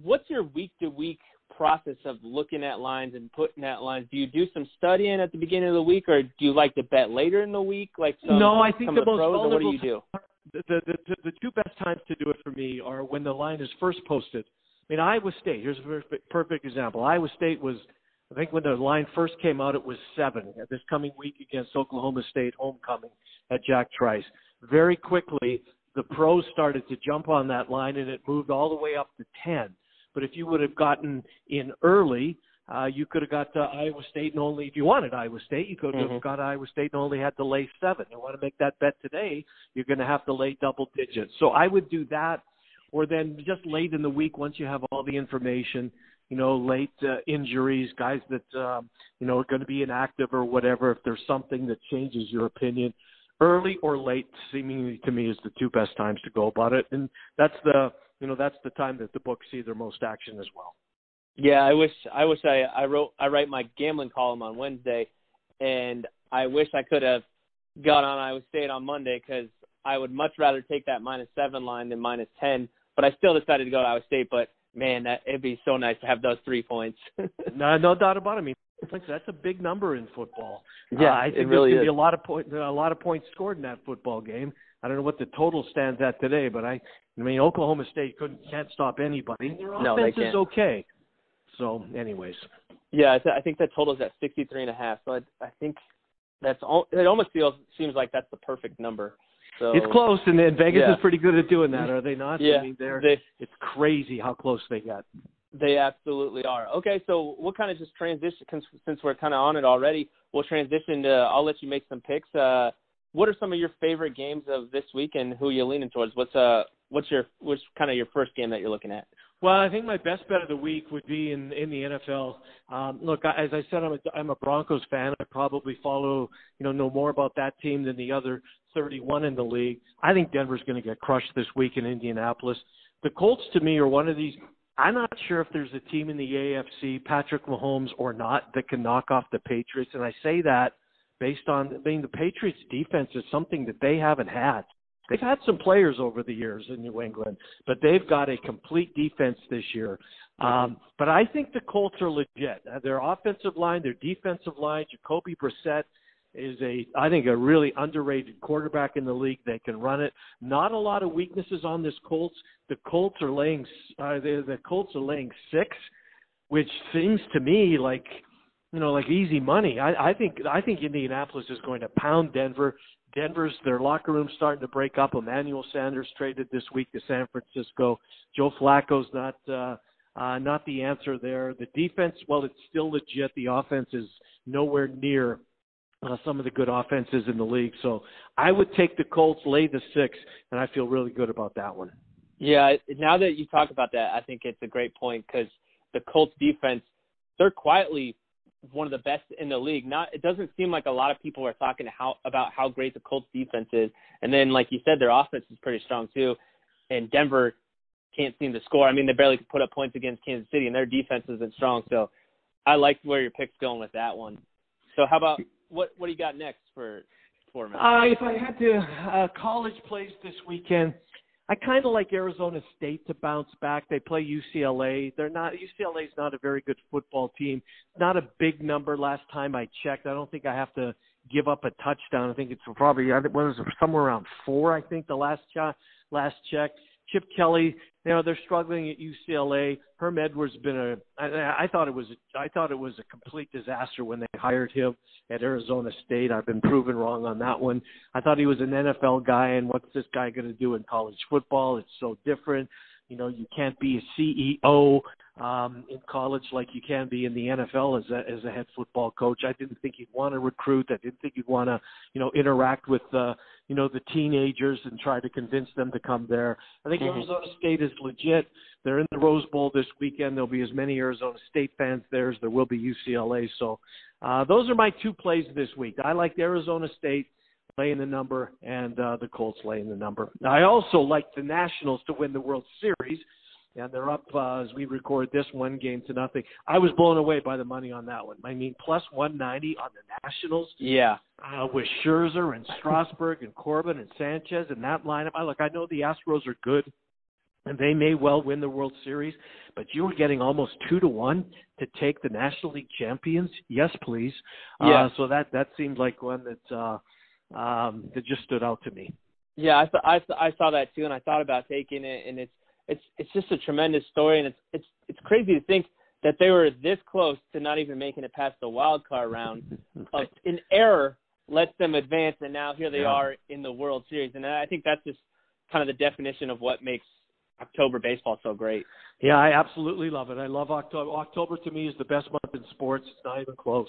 what's your week to week process of looking at lines and putting at lines? Do you do some studying at the beginning of the week, or do you like to bet later in the week, like some, No, I think some the of the most pros, or what do you do? the, the, the, the two best times to do it for me are when the line is first posted. I mean, Iowa State, here's a perfect, perfect example. Iowa State was, I think when the line first came out, it was seven. This coming week against Oklahoma State homecoming at Jack Trice. Very quickly, the pros started to jump on that line and it moved all the way up to 10. But if you would have gotten in early, uh, you could have got to Iowa State and only, if you wanted Iowa State, you could have Mhm. got Iowa State and only had to lay seven. You want to make that bet today, you're going to have to lay double digits. So I would do that, or then just late in the week once you have all the information, you know, late uh, injuries, guys that um, you know are going to be inactive or whatever. If there's something that changes your opinion, early or late, seemingly to me, is the two best times to go about it, and that's the you know that's the time that the books see their most action as well. Yeah, I wish I wish I I wrote I write my gambling column on Wednesday, and I wish I could have got on Iowa State on Monday because I would much rather take that minus seven line than minus ten. But I still decided to go to Iowa State. But man, that it'd be so nice to have those three points. (laughs) no, no doubt about it. I mean, That's a big number in football. Yeah, uh, I think it really there's is. Be a lot of point, a lot of points scored in that football game. I don't know what the total stands at today, but I, I mean, Oklahoma State couldn't can't stop anybody. Their No, they can't. is okay. So, anyways, Yeah, I, th- I think that total's at sixty three and a half. So I, I think that's all. It almost feels seems like that's the perfect number. So it's close, and then Vegas Yeah. is pretty good at doing that, are they not? Yeah, I mean, they're they it's crazy how close they got. they absolutely are. Okay, so we'll kind of just transition since we're kind of on it already. We'll transition to. I'll let you make some picks. Uh, what are some of your favorite games of this week, and who you leaning towards? What's uh what's your what's kind of your first game that you're looking at? Well, I think my best bet of the week would be in in the NFL. Um, look, as I said, I'm a I'm a Broncos fan. I probably follow you know know more about that team than the other 31 in the league. I think Denver's going to get crushed this week in Indianapolis. The Colts to me are one of these. I'm not sure if there's a team in the AFC, Patrick Mahomes or not, that can knock off the Patriots. And I say that based on I mean the Patriots defense is something that they haven't had. They've had some players over the years in New England, but they've got a complete defense this year. Um, but I think the Colts are legit. Uh, Their offensive line, their defensive line, Jacoby Brissett is a, I think, a really underrated quarterback in the league. They can run it. Not a lot of weaknesses on this Colts. The Colts are laying, uh, the, the Colts are laying six, which seems to me like, you know, like easy money. I, I think, I think Indianapolis is going to pound Denver. Denver's their locker room starting to break up. Emmanuel Sanders traded this week to San Francisco. Joe Flacco's not uh, uh, not the answer there. The defense, well, it's still legit. The offense is nowhere near uh, some of the good offenses in the league. So I would take the Colts, lay the six, and I feel really good about that one. Yeah, now that you talk about that, I think it's a great point because the Colts defense, they're quietly one of the best in the league. Not it doesn't seem like a lot of people are talking how about how great the Colts defense is. And then like you said, their offense is pretty strong too. And Denver can't seem to score. I mean, they barely could put up points against Kansas City and their defense isn't strong. So I like where your pick's going with that one. So how about what what do you got next for for me? Uh, if I had to, uh, college plays this weekend. I kind of like Arizona State to bounce back. They play UCLA. They're not UCLA's not a very good football team. Not a big number last time I checked. I don't think I have to give up a touchdown. I think it's probably I think what was it, somewhere around four. I think the last ch- last check. Chip Kelly, you know, they're struggling at UCLA. Herm Edwards has been a. I, I thought it was. I thought it was a complete disaster when they hired him at Arizona State. I've been proven wrong on that one. I thought he was an NFL guy, and what's this guy going to do in college football? It's so different. You know, you can't be a CEO um, in college like you can be in the NFL as a as a head football coach. I didn't think he'd want to recruit. I didn't think he'd want to, you know, interact with uh, you know the teenagers and try to convince them to come there. I think Mhm. Arizona State is legit. They're in the Rose Bowl this weekend. There'll be as many Arizona State fans there as there will be UCLA. So uh, those are my two plays this week. I like Arizona State laying the number and uh, the Colts laying the number. I also like the Nationals to win the World Series, and they're up uh, as we record this one game to nothing. I was blown away by the money on that one. I mean, plus 190 on the Nationals Yeah. uh, with Scherzer and Strasburg and Corbin and Sanchez and that lineup. I look, I know the Astros are good, and they may well win the World Series, but you were getting almost two to one to take the National League champions. Yes, please. Yeah. Uh, so that that seemed like one that uh, um, that just stood out to me. Yeah, I, th- I, th- I saw that too, and I thought about taking it, and it's it's it's just a tremendous story, and it's it's it's crazy to think that they were this close to not even making it past the wild card round. (laughs) Of, an error lets them advance, and now here they Yeah. are in the World Series, and I think that's just kind of the definition of what makes October baseball so great. Yeah, I absolutely love it. I love October. October to me is the best month in sports. It's not even close.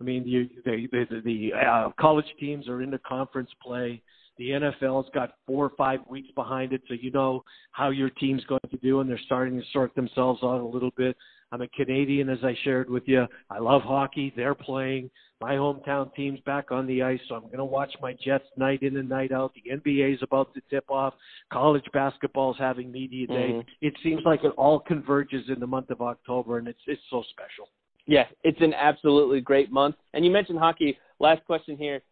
I mean, you, the the, the uh, college teams are into conference play. The NFL's got four or five weeks behind it, so you know how your team's going to do, and they're starting to sort themselves out a little bit. I'm a Canadian, as I shared with you. I love hockey. They're playing. My hometown team's back on the ice, so I'm going to watch my Jets night in and night out. The NBA's about to tip off. College basketball's having media day. Mhm. It seems like it all converges in the month of October, and it's it's so special. Yeah, it's an absolutely great month. And you mentioned hockey. Last question here.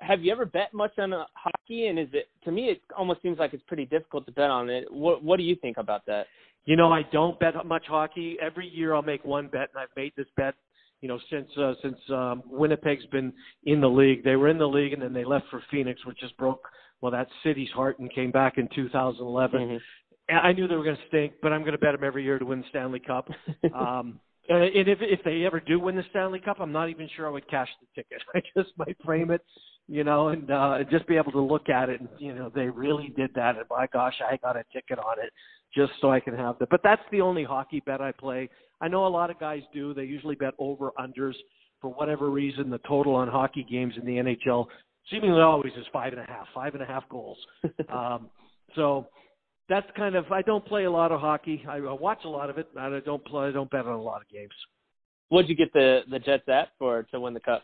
Have you ever bet much on uh, hockey? And is it to me? It almost seems like it's pretty difficult to bet on it. What What do you think about that? You know, I don't bet much hockey. Every year I'll make one bet, and I've made this bet you know, since uh, since um, Winnipeg's been in the league. They were in the league and then they left for Phoenix, which just broke well that city's heart and came back in 2011. Mm-hmm. I knew they were going to stink, but I'm going to bet them every year to win the Stanley Cup. (laughs) um, and if if they ever do win the Stanley Cup, I'm not even sure I would cash the ticket. (laughs) I just might frame it, you know, and uh, just be able to look at it and you know they really did that. And my gosh, I got a ticket on it just so I can have that. But that's the only hockey bet I play. I know a lot of guys do. They usually bet over unders for whatever reason. The total on hockey games in the NHL seemingly always is five and a half, five and a half goals. (laughs) um, so that's kind of. I don't play a lot of hockey. I, I watch a lot of it. I don't play. I don't bet on a lot of games. What'd you get the the Jets at for to win the cup?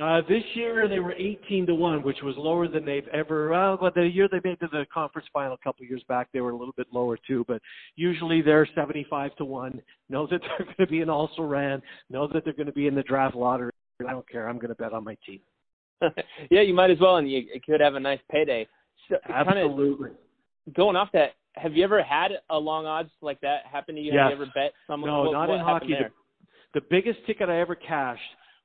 Uh, this year they were 18 to one, which was lower than they've ever. Well, but the year they made to the conference final a couple of years back, they were a little bit lower too. But usually they're 75 to one. Know that (laughs) they're going to be an also ran. Know that they're going to be in the draft lottery. I don't care. I'm going to bet on my team. (laughs) yeah, you might as well, and you could have a nice payday. So, Absolutely. Kind of going off that, have you ever had a long odds like that happen to you? Yes. Have you ever bet someone? No, what, not what in hockey. The, the biggest ticket I ever cashed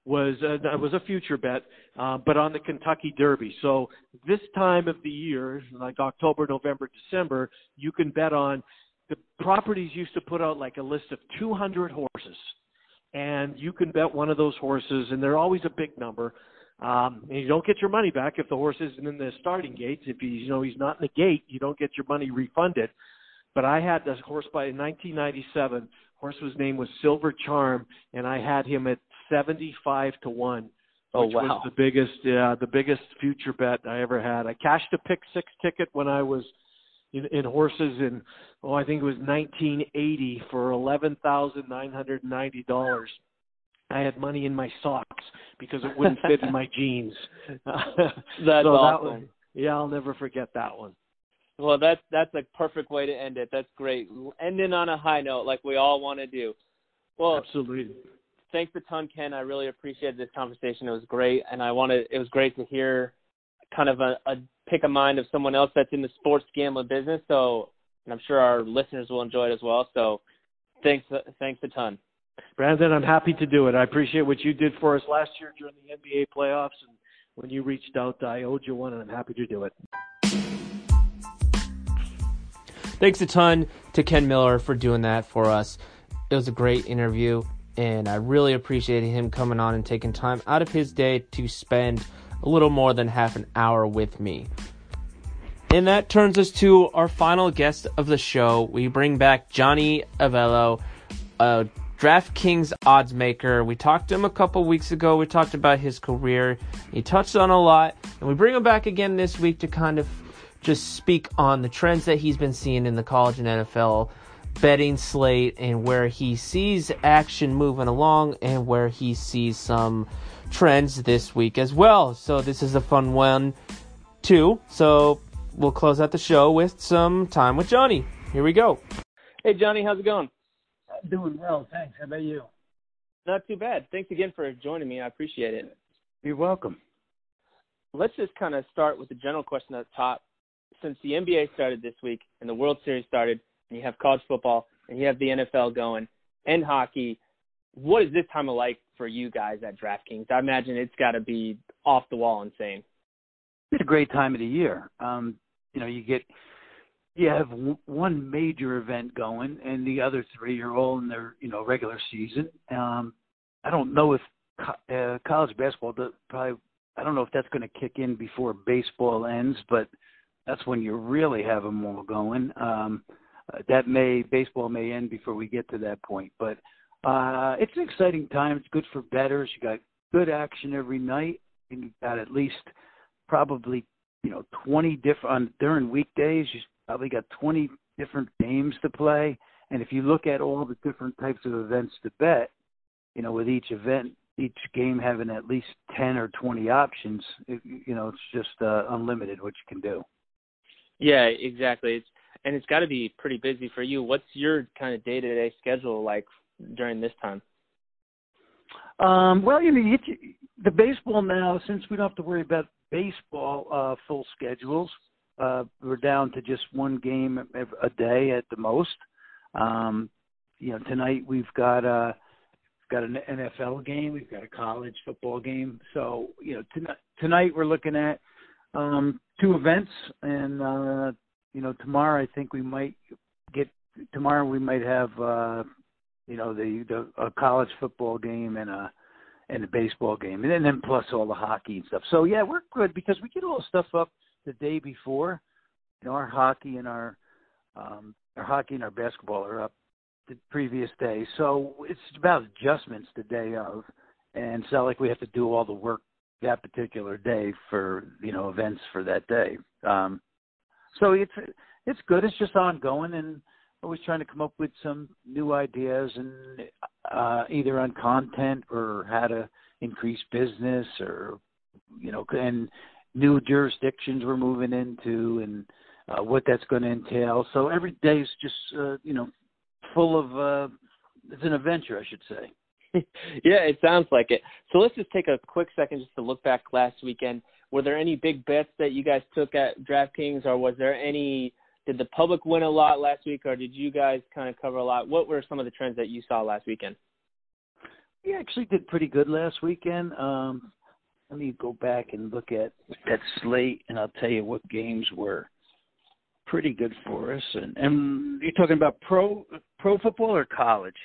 was uh, was a future bet, uh, but on the Kentucky Derby. So this time of the year, like October, November, December, you can bet on the properties used to put out like a list of 200 horses, and you can bet one of those horses, and they're always a big number. Um, and you don't get your money back if the horse isn't in the starting gates. If he's, you know, he's not in the gate, you don't get your money refunded. But I had this horse by in 1997. Horse was name was Silver Charm, and I had him at 75 to one. Oh which wow! was the biggest, yeah, the biggest future bet I ever had. I cashed a pick six ticket when I was in, in horses in, oh, I think it was 1980 for eleven thousand nine hundred ninety dollars. I had money in my socks because it wouldn't fit in my (laughs) jeans. (laughs) That's so awesome. That one, yeah, I'll never forget that one. Well, that's that's a perfect way to end it. That's great. Ending on a high note, like we all want to do. Well, absolutely. Thanks a ton, Ken. I really appreciated this conversation. It was great, and I wanted. It was great to hear kind of a, a pick a mind of someone else that's in the sports gambling business. So, and I'm sure our listeners will enjoy it as well. So, thanks, thanks a ton. Brandon, I'm happy to do it. I appreciate what you did for us last year during the NBA playoffs, and when you reached out, I owed you one, and I'm happy to do it. Thanks a ton to Ken Miller for doing that for us. It was a great interview, and I really appreciated him coming on and taking time out of his day to spend a little more than half an hour with me. And that turns us to our final guest of the show. We bring back Johnny Avello, a DraftKings odds maker. We talked to him a couple weeks ago. We talked about his career. He touched on a lot, and we bring him back again this week to kind of just speak on the trends that he's been seeing in the college and NFL betting slate and where he sees action moving along and where he sees some trends this week as well. So this is a fun one too. So we'll close out the show with some time with Johnny. Here we go. Hey Johnny, how's it going? Doing well, thanks. How about you? Not too bad. Thanks again for joining me. I appreciate it. You're welcome. Let's just kind of start with the general question at the top since the NBA started this week and the World Series started, and you have college football and you have the NFL going and hockey, what is this time of like for you guys at DraftKings? I imagine it's got to be off the wall insane. It's a great time of the year. Um, you know, you get you have w- one major event going, and the other three are all in their you know regular season. Um, I don't know if co- uh, college basketball probably. I don't know if that's going to kick in before baseball ends, but that's when you really have them all going. Um, uh, that may baseball may end before we get to that point, but uh, it's an exciting time. It's good for betters. You got good action every night, and you got at least probably you know 20 different on, during weekdays. You probably got 20 different games to play, and if you look at all the different types of events to bet, you know, with each event, each game having at least 10 or 20 options, it, you know, it's just uh, unlimited what you can do. Yeah, exactly. It's and it's got to be pretty busy for you. What's your kind of day to day schedule like during this time? Um, well, you know, you, the baseball now, since we don't have to worry about baseball uh, full schedules, uh, we're down to just one game a day at the most. Um, you know, tonight we've got uh, got an NFL game, we've got a college football game. So you know, tonight, tonight we're looking at um, two events, and uh, you know, tomorrow I think we might get. Tomorrow we might have uh, you know the the a college football game and a and a baseball game, and then plus all the hockey and stuff. So yeah, we're good because we get all the stuff up the day before. You know, our hockey and our um, our hockey and our basketball are up the previous day. So it's about adjustments the day of, and so like we have to do all the work that particular day for you know events for that day. Um, so it's it's good. It's just ongoing and always trying to come up with some new ideas and uh, either on content or how to increase business or you know and new jurisdictions we're moving into and uh, what that's going to entail. So every day is just uh, you know full of uh, it's an adventure, I should say. (laughs) yeah, it sounds like it. So let's just take a quick second just to look back last weekend. Were there any big bets that you guys took at DraftKings, or was there any? Did the public win a lot last week, or did you guys kind of cover a lot? What were some of the trends that you saw last weekend? We actually did pretty good last weekend. Um, let me go back and look at that slate, and I'll tell you what games were pretty good for us. And, and you're talking about pro pro football or college?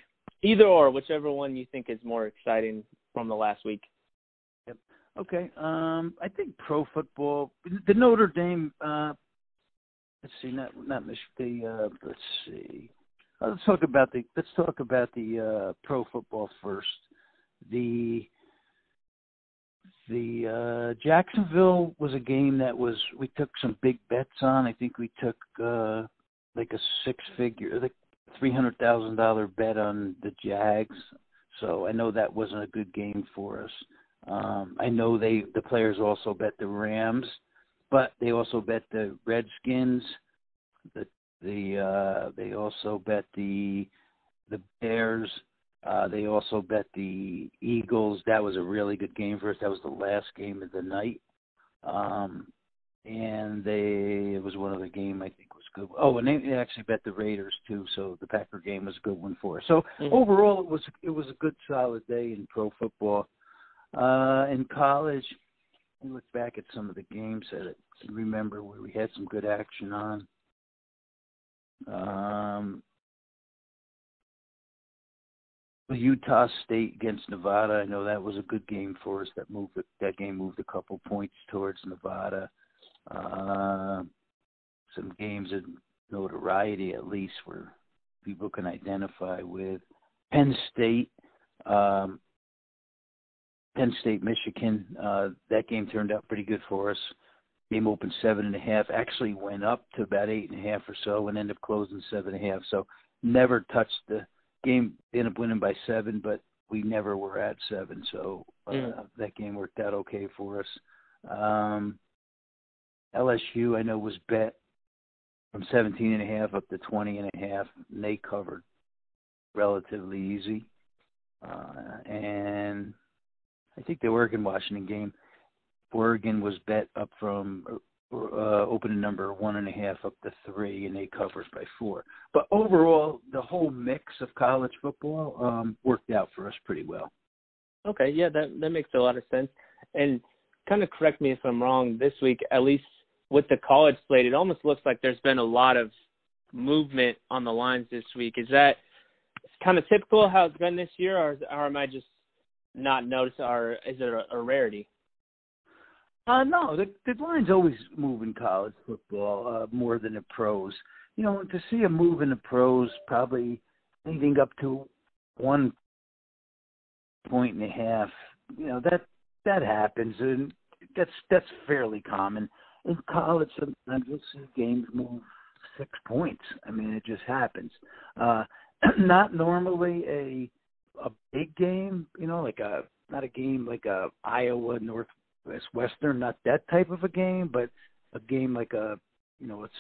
Either or, whichever one you think is more exciting from the last week. Yep. Okay. Um, I think pro football. The Notre Dame. Uh, let's see. Not not the. Uh, let's see. Let's talk about the. Let's talk about the uh, pro football first. The the uh, Jacksonville was a game that was we took some big bets on. I think we took uh, like a six figure, like three hundred thousand dollar bet on the Jags. So I know that wasn't a good game for us. Um, I know they the players also bet the Rams, but they also bet the Redskins. The the uh, they also bet the the Bears uh, they also bet the Eagles. That was a really good game for us. That was the last game of the night. Um, and they it was one other game I think was good. Oh, and they actually bet the Raiders too. So the Packer game was a good one for us. So mm-hmm. overall, it was it was a good solid day in pro football. Uh, in college, I look back at some of the games that I remember where we had some good action on. Um, Utah State against Nevada. I know that was a good game for us. That moved that game moved a couple points towards Nevada. Uh, some games of notoriety, at least, where people can identify with. Penn State, um, Penn State, Michigan. Uh, that game turned out pretty good for us. Game opened seven and a half. Actually went up to about eight and a half or so, and ended up closing seven and a half. So never touched the game ended up winning by seven, but we never were at seven, so uh, mm. that game worked out okay for us. Um, LSU, I know, was bet from 17 and a half up to 20 and a half, and they covered relatively easy. Uh, and I think the Oregon Washington game, Oregon was bet up from opening number one and a half up to three, and they covered by four. But overall, the whole mix of college football um, worked out for us pretty well. Okay, yeah, that that makes a lot of sense. And kind of correct me if I'm wrong. This week, at least with the college slate, it almost looks like there's been a lot of movement on the lines this week. Is that kind of typical how it's been this year, or, or am I just not noticing, or is it a, a rarity? Uh, no, the, the lines always move in college football uh, more than the pros. You know, to see a move in the pros, probably anything up to one point and a half. You know that that happens, and that's that's fairly common. In college, sometimes you'll see games move six points. I mean, it just happens. Uh, (clears throat) not normally a a big game, you know, like a not a game like a Iowa North Western, not that type of a game, but a game like a you know it's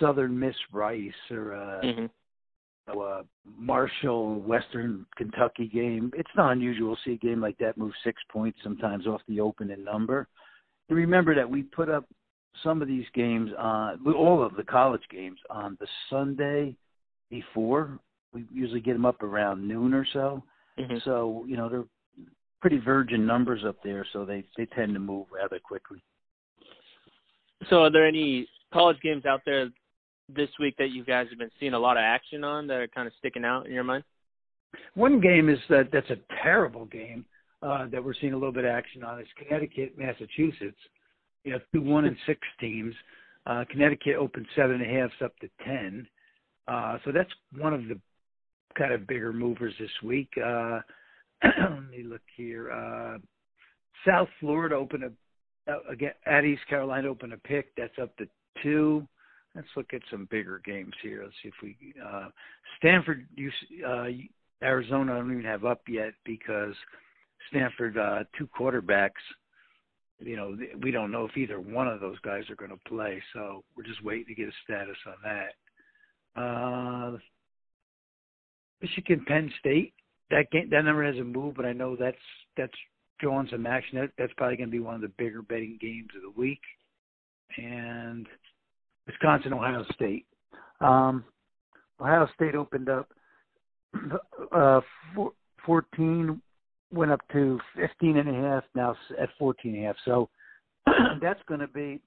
Southern Miss Rice or a, mm-hmm. a Marshall Western Kentucky game. It's not unusual to see a game like that move six points sometimes off the opening number. And remember that we put up some of these games on all of the college games on the Sunday before. We usually get them up around noon or so. Mm-hmm. So you know they're pretty virgin numbers up there, so they they tend to move rather quickly. So, are there any college games out there this week that you guys have been seeing a lot of action on that are kind of sticking out in your mind? One game is that that's a terrible game uh, that we're seeing a little bit of action on. Is Connecticut, Massachusetts. You have two one and six teams. Uh, Connecticut opened seven and a half up to ten. Uh, so that's one of the kind of bigger movers this week. Uh, (clears throat) let me look here. Uh, South Florida opened a uh, again at East Carolina opened a pick that's up to two. Let's look at some bigger games here. Let's see if we uh, Stanford, uh, Arizona. I don't even have up yet because Stanford uh, two quarterbacks. You know, we don't know if either one of those guys are going to play, so we're just waiting to get a status on that. Uh, Michigan, Penn State. That game, that number hasn't moved, but I know that's that's drawing some action. That, that's probably going to be one of the bigger betting games of the week. And Wisconsin, Ohio State. Um, Ohio State opened up (clears throat) uh, 14, went up to 15 and a half, now at 14 and a half. So (clears throat) that's going to be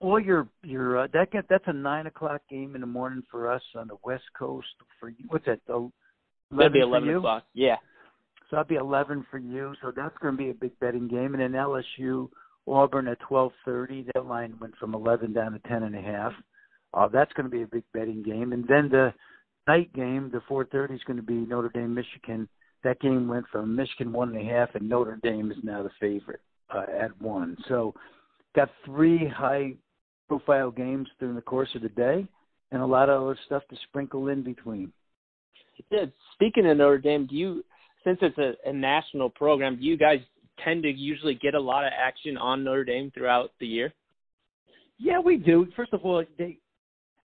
all your your uh, that get, that's a nine o'clock game in the morning for us on the West Coast. For you, what's that? The That'd be eleven o'clock. Yeah. So that'd be eleven for you. So that's going to be a big betting game. And then LSU Auburn at twelve thirty. That line went from eleven down to ten and a half. Uh, that's going to be a big betting game. And then the night game, the four thirty is going to be Notre Dame Michigan. That game went from Michigan one and a half, and Notre Dame is now the favorite uh, at one. So got three high profile games during the course of the day, and a lot of other stuff to sprinkle in between. Speaking of Notre Dame, do you since it's a, a national program, do you guys tend to usually get a lot of action on Notre Dame throughout the year? Yeah, we do. First of all, they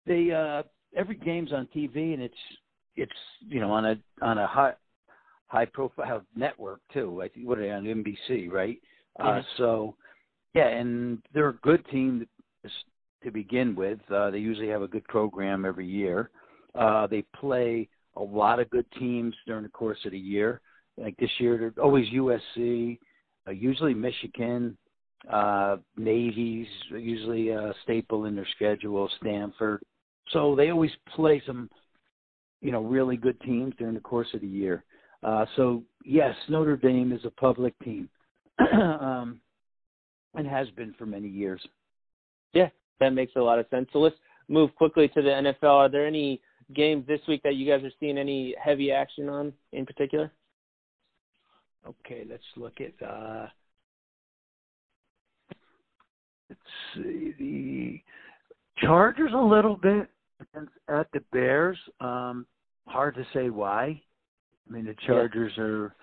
they uh every game's on TV and it's it's you know on a on a high high profile network too. I think what are they on NBC, right? Mm-hmm. Uh so yeah, and they're a good team to begin with. Uh, they usually have a good program every year. Uh, they play a lot of good teams during the course of the year. Like this year, they're always USC, uh, usually Michigan, uh, Navy's usually a staple in their schedule, Stanford. So they always play some, you know, really good teams during the course of the year. Uh, so yes, Notre Dame is a public team, (clears throat) um, and has been for many years. Yeah, that makes a lot of sense. So let's move quickly to the NFL. Are there any games this week that you guys are seeing any heavy action on in particular? Okay, let's look at uh let's see the Chargers a little bit at the Bears. Um hard to say why. I mean the Chargers yeah. are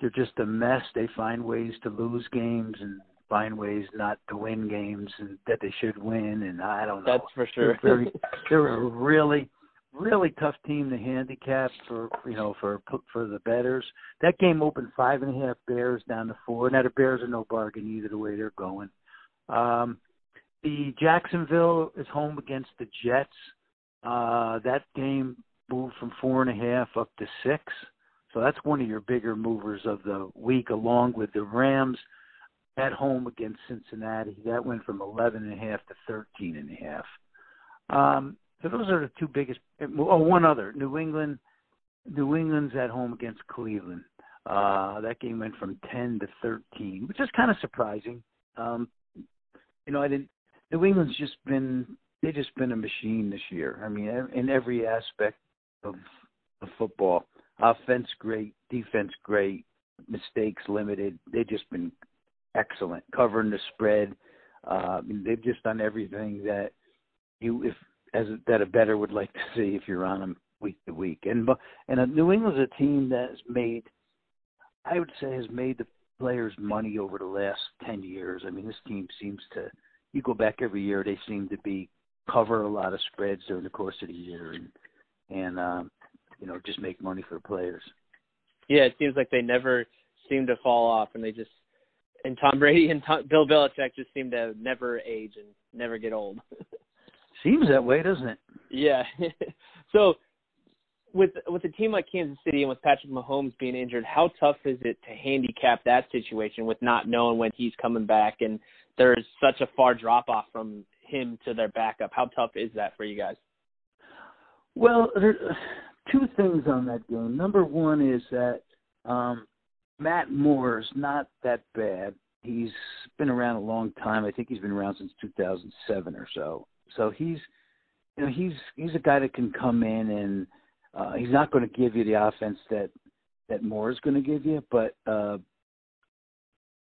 they're just a mess. They find ways to lose games and find ways not to win games and that they should win and I don't know. That's for sure. They're, very, they're a really really tough team to handicap for you know for for the betters. That game opened five and a half Bears down to four. Now the Bears are no bargain either the way they're going. Um, the Jacksonville is home against the Jets. Uh, that game moved from four and a half up to six. So that's one of your bigger movers of the week, along with the Rams at home against Cincinnati. That went from eleven and a half to thirteen and a half. Um, so those are the two biggest. Oh, one other. New England. New England's at home against Cleveland. Uh, that game went from 10 to 13, which is kind of surprising. Um, you know, I didn't. New England's just been they just been a machine this year. I mean, in every aspect of, of football, offense great, defense great, mistakes limited. They've just been excellent, covering the spread. Uh, I mean, they've just done everything that you if as that a better would like to see if you're on them week to week. And and New England's a team that has made, I would say, has made the players money over the last ten years. I mean, this team seems to. You go back every year, they seem to be cover a lot of spreads during the course of the year, and and um, you know just make money for the players. Yeah, it seems like they never seem to fall off, and they just and Tom Brady and Tom, Bill Belichick just seem to never age and never get old. (laughs) Seems that way, doesn't it? Yeah. (laughs) so with with a team like Kansas City and with Patrick Mahomes being injured, how tough is it to handicap that situation with not knowing when he's coming back and there's such a far drop off from him to their backup? How tough is that for you guys? Well, there two things on that game. Number one is that um, Matt Moore is not that bad. He's been around a long time. I think he's been around since 2007 or so. So he's, you know, he's he's a guy that can come in and uh, he's not going to give you the offense that that Moore is going to give you, but uh,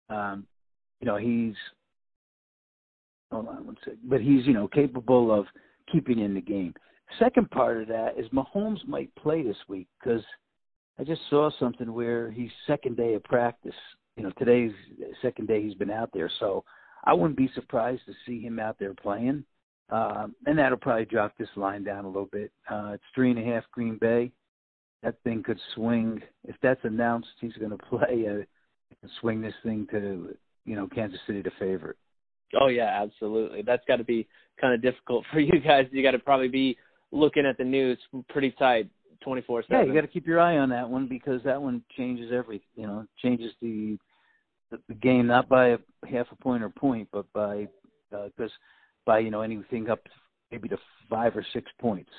um, you know he's hold on one second, but he's you know capable of keeping in the game. Second part of that is Mahomes might play this week because I just saw something where he's second day of practice. You know, today's second day he's been out there, so I wouldn't be surprised to see him out there playing. Um, and that'll probably drop this line down a little bit. Uh, it's three and a half Green Bay. That thing could swing. If that's announced, he's going (laughs) to play. Uh, swing this thing to you know Kansas City to favorite. Oh yeah, absolutely. That's got to be kind of difficult (laughs) for you guys. You got to probably be looking at the news pretty tight, twenty four seven. Yeah, you got to keep your eye on that one because that one changes every. You know, changes the the game not by a half a point or point, but by because uh, by you know anything up maybe to five or six points.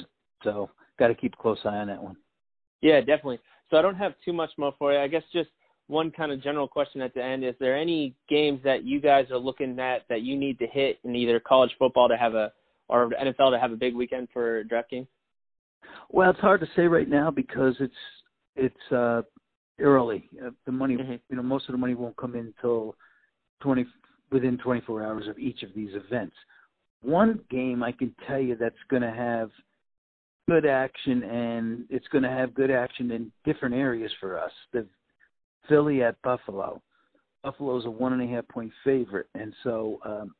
So got to keep a close eye on that one. Yeah, definitely. So I don't have too much more for you. I guess just one kind of general question at the end: Is there any games that you guys are looking at that you need to hit in either college football to have a or NFL to have a big weekend for DraftKings? Well, it's hard to say right now because it's it's uh early. Uh, the money, mm-hmm. you know, most of the money won't come in until twenty within 24 hours of each of these events. One game I can tell you that's going to have good action, and it's going to have good action in different areas for us. The Philly at Buffalo. Buffalo's a one and a half point favorite, and so um,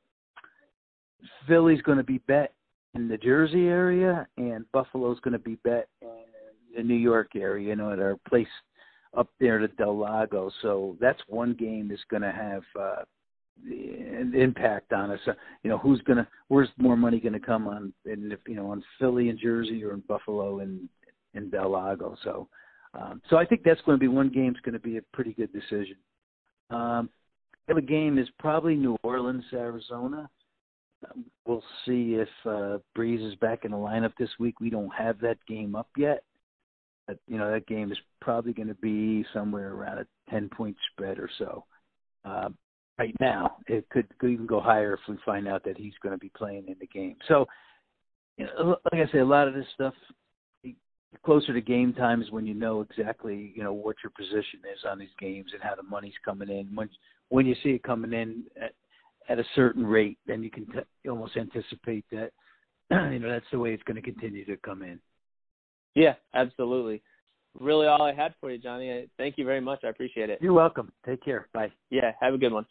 Philly's going to be bet in the Jersey area, and Buffalo's going to be bet in the New York area. You know, at our place up there at Del Lago. So that's one game that's going to have uh, impact on us. Uh, you know, who's gonna, where's more money to come on, and if you know, on Philly and Jersey or in Buffalo and in Del Lago. So, um, so I think that's going to be one game's going to be a pretty good decision. Um, the other game is probably New Orleans, Arizona. Um, we'll see if uh, Brees is back in the lineup this week. We don't have that game up yet. But, you know, that game is probably going to be somewhere around a 10 point spread or so. Uh, right now. It could, even go higher if we find out that he's going to be playing in the game. So, you know, like I say, a lot of this stuff closer to game time is when you know exactly you know what your position is on these games and how the money's coming in. When when you see it coming in at, at a certain rate, then you can t- almost anticipate that (clears throat) you know that's the way it's going to continue to come in. Yeah, absolutely really all I had for you, Johnny. Thank you very much. I appreciate it. You're welcome. Take care. Bye. Yeah, have a good one.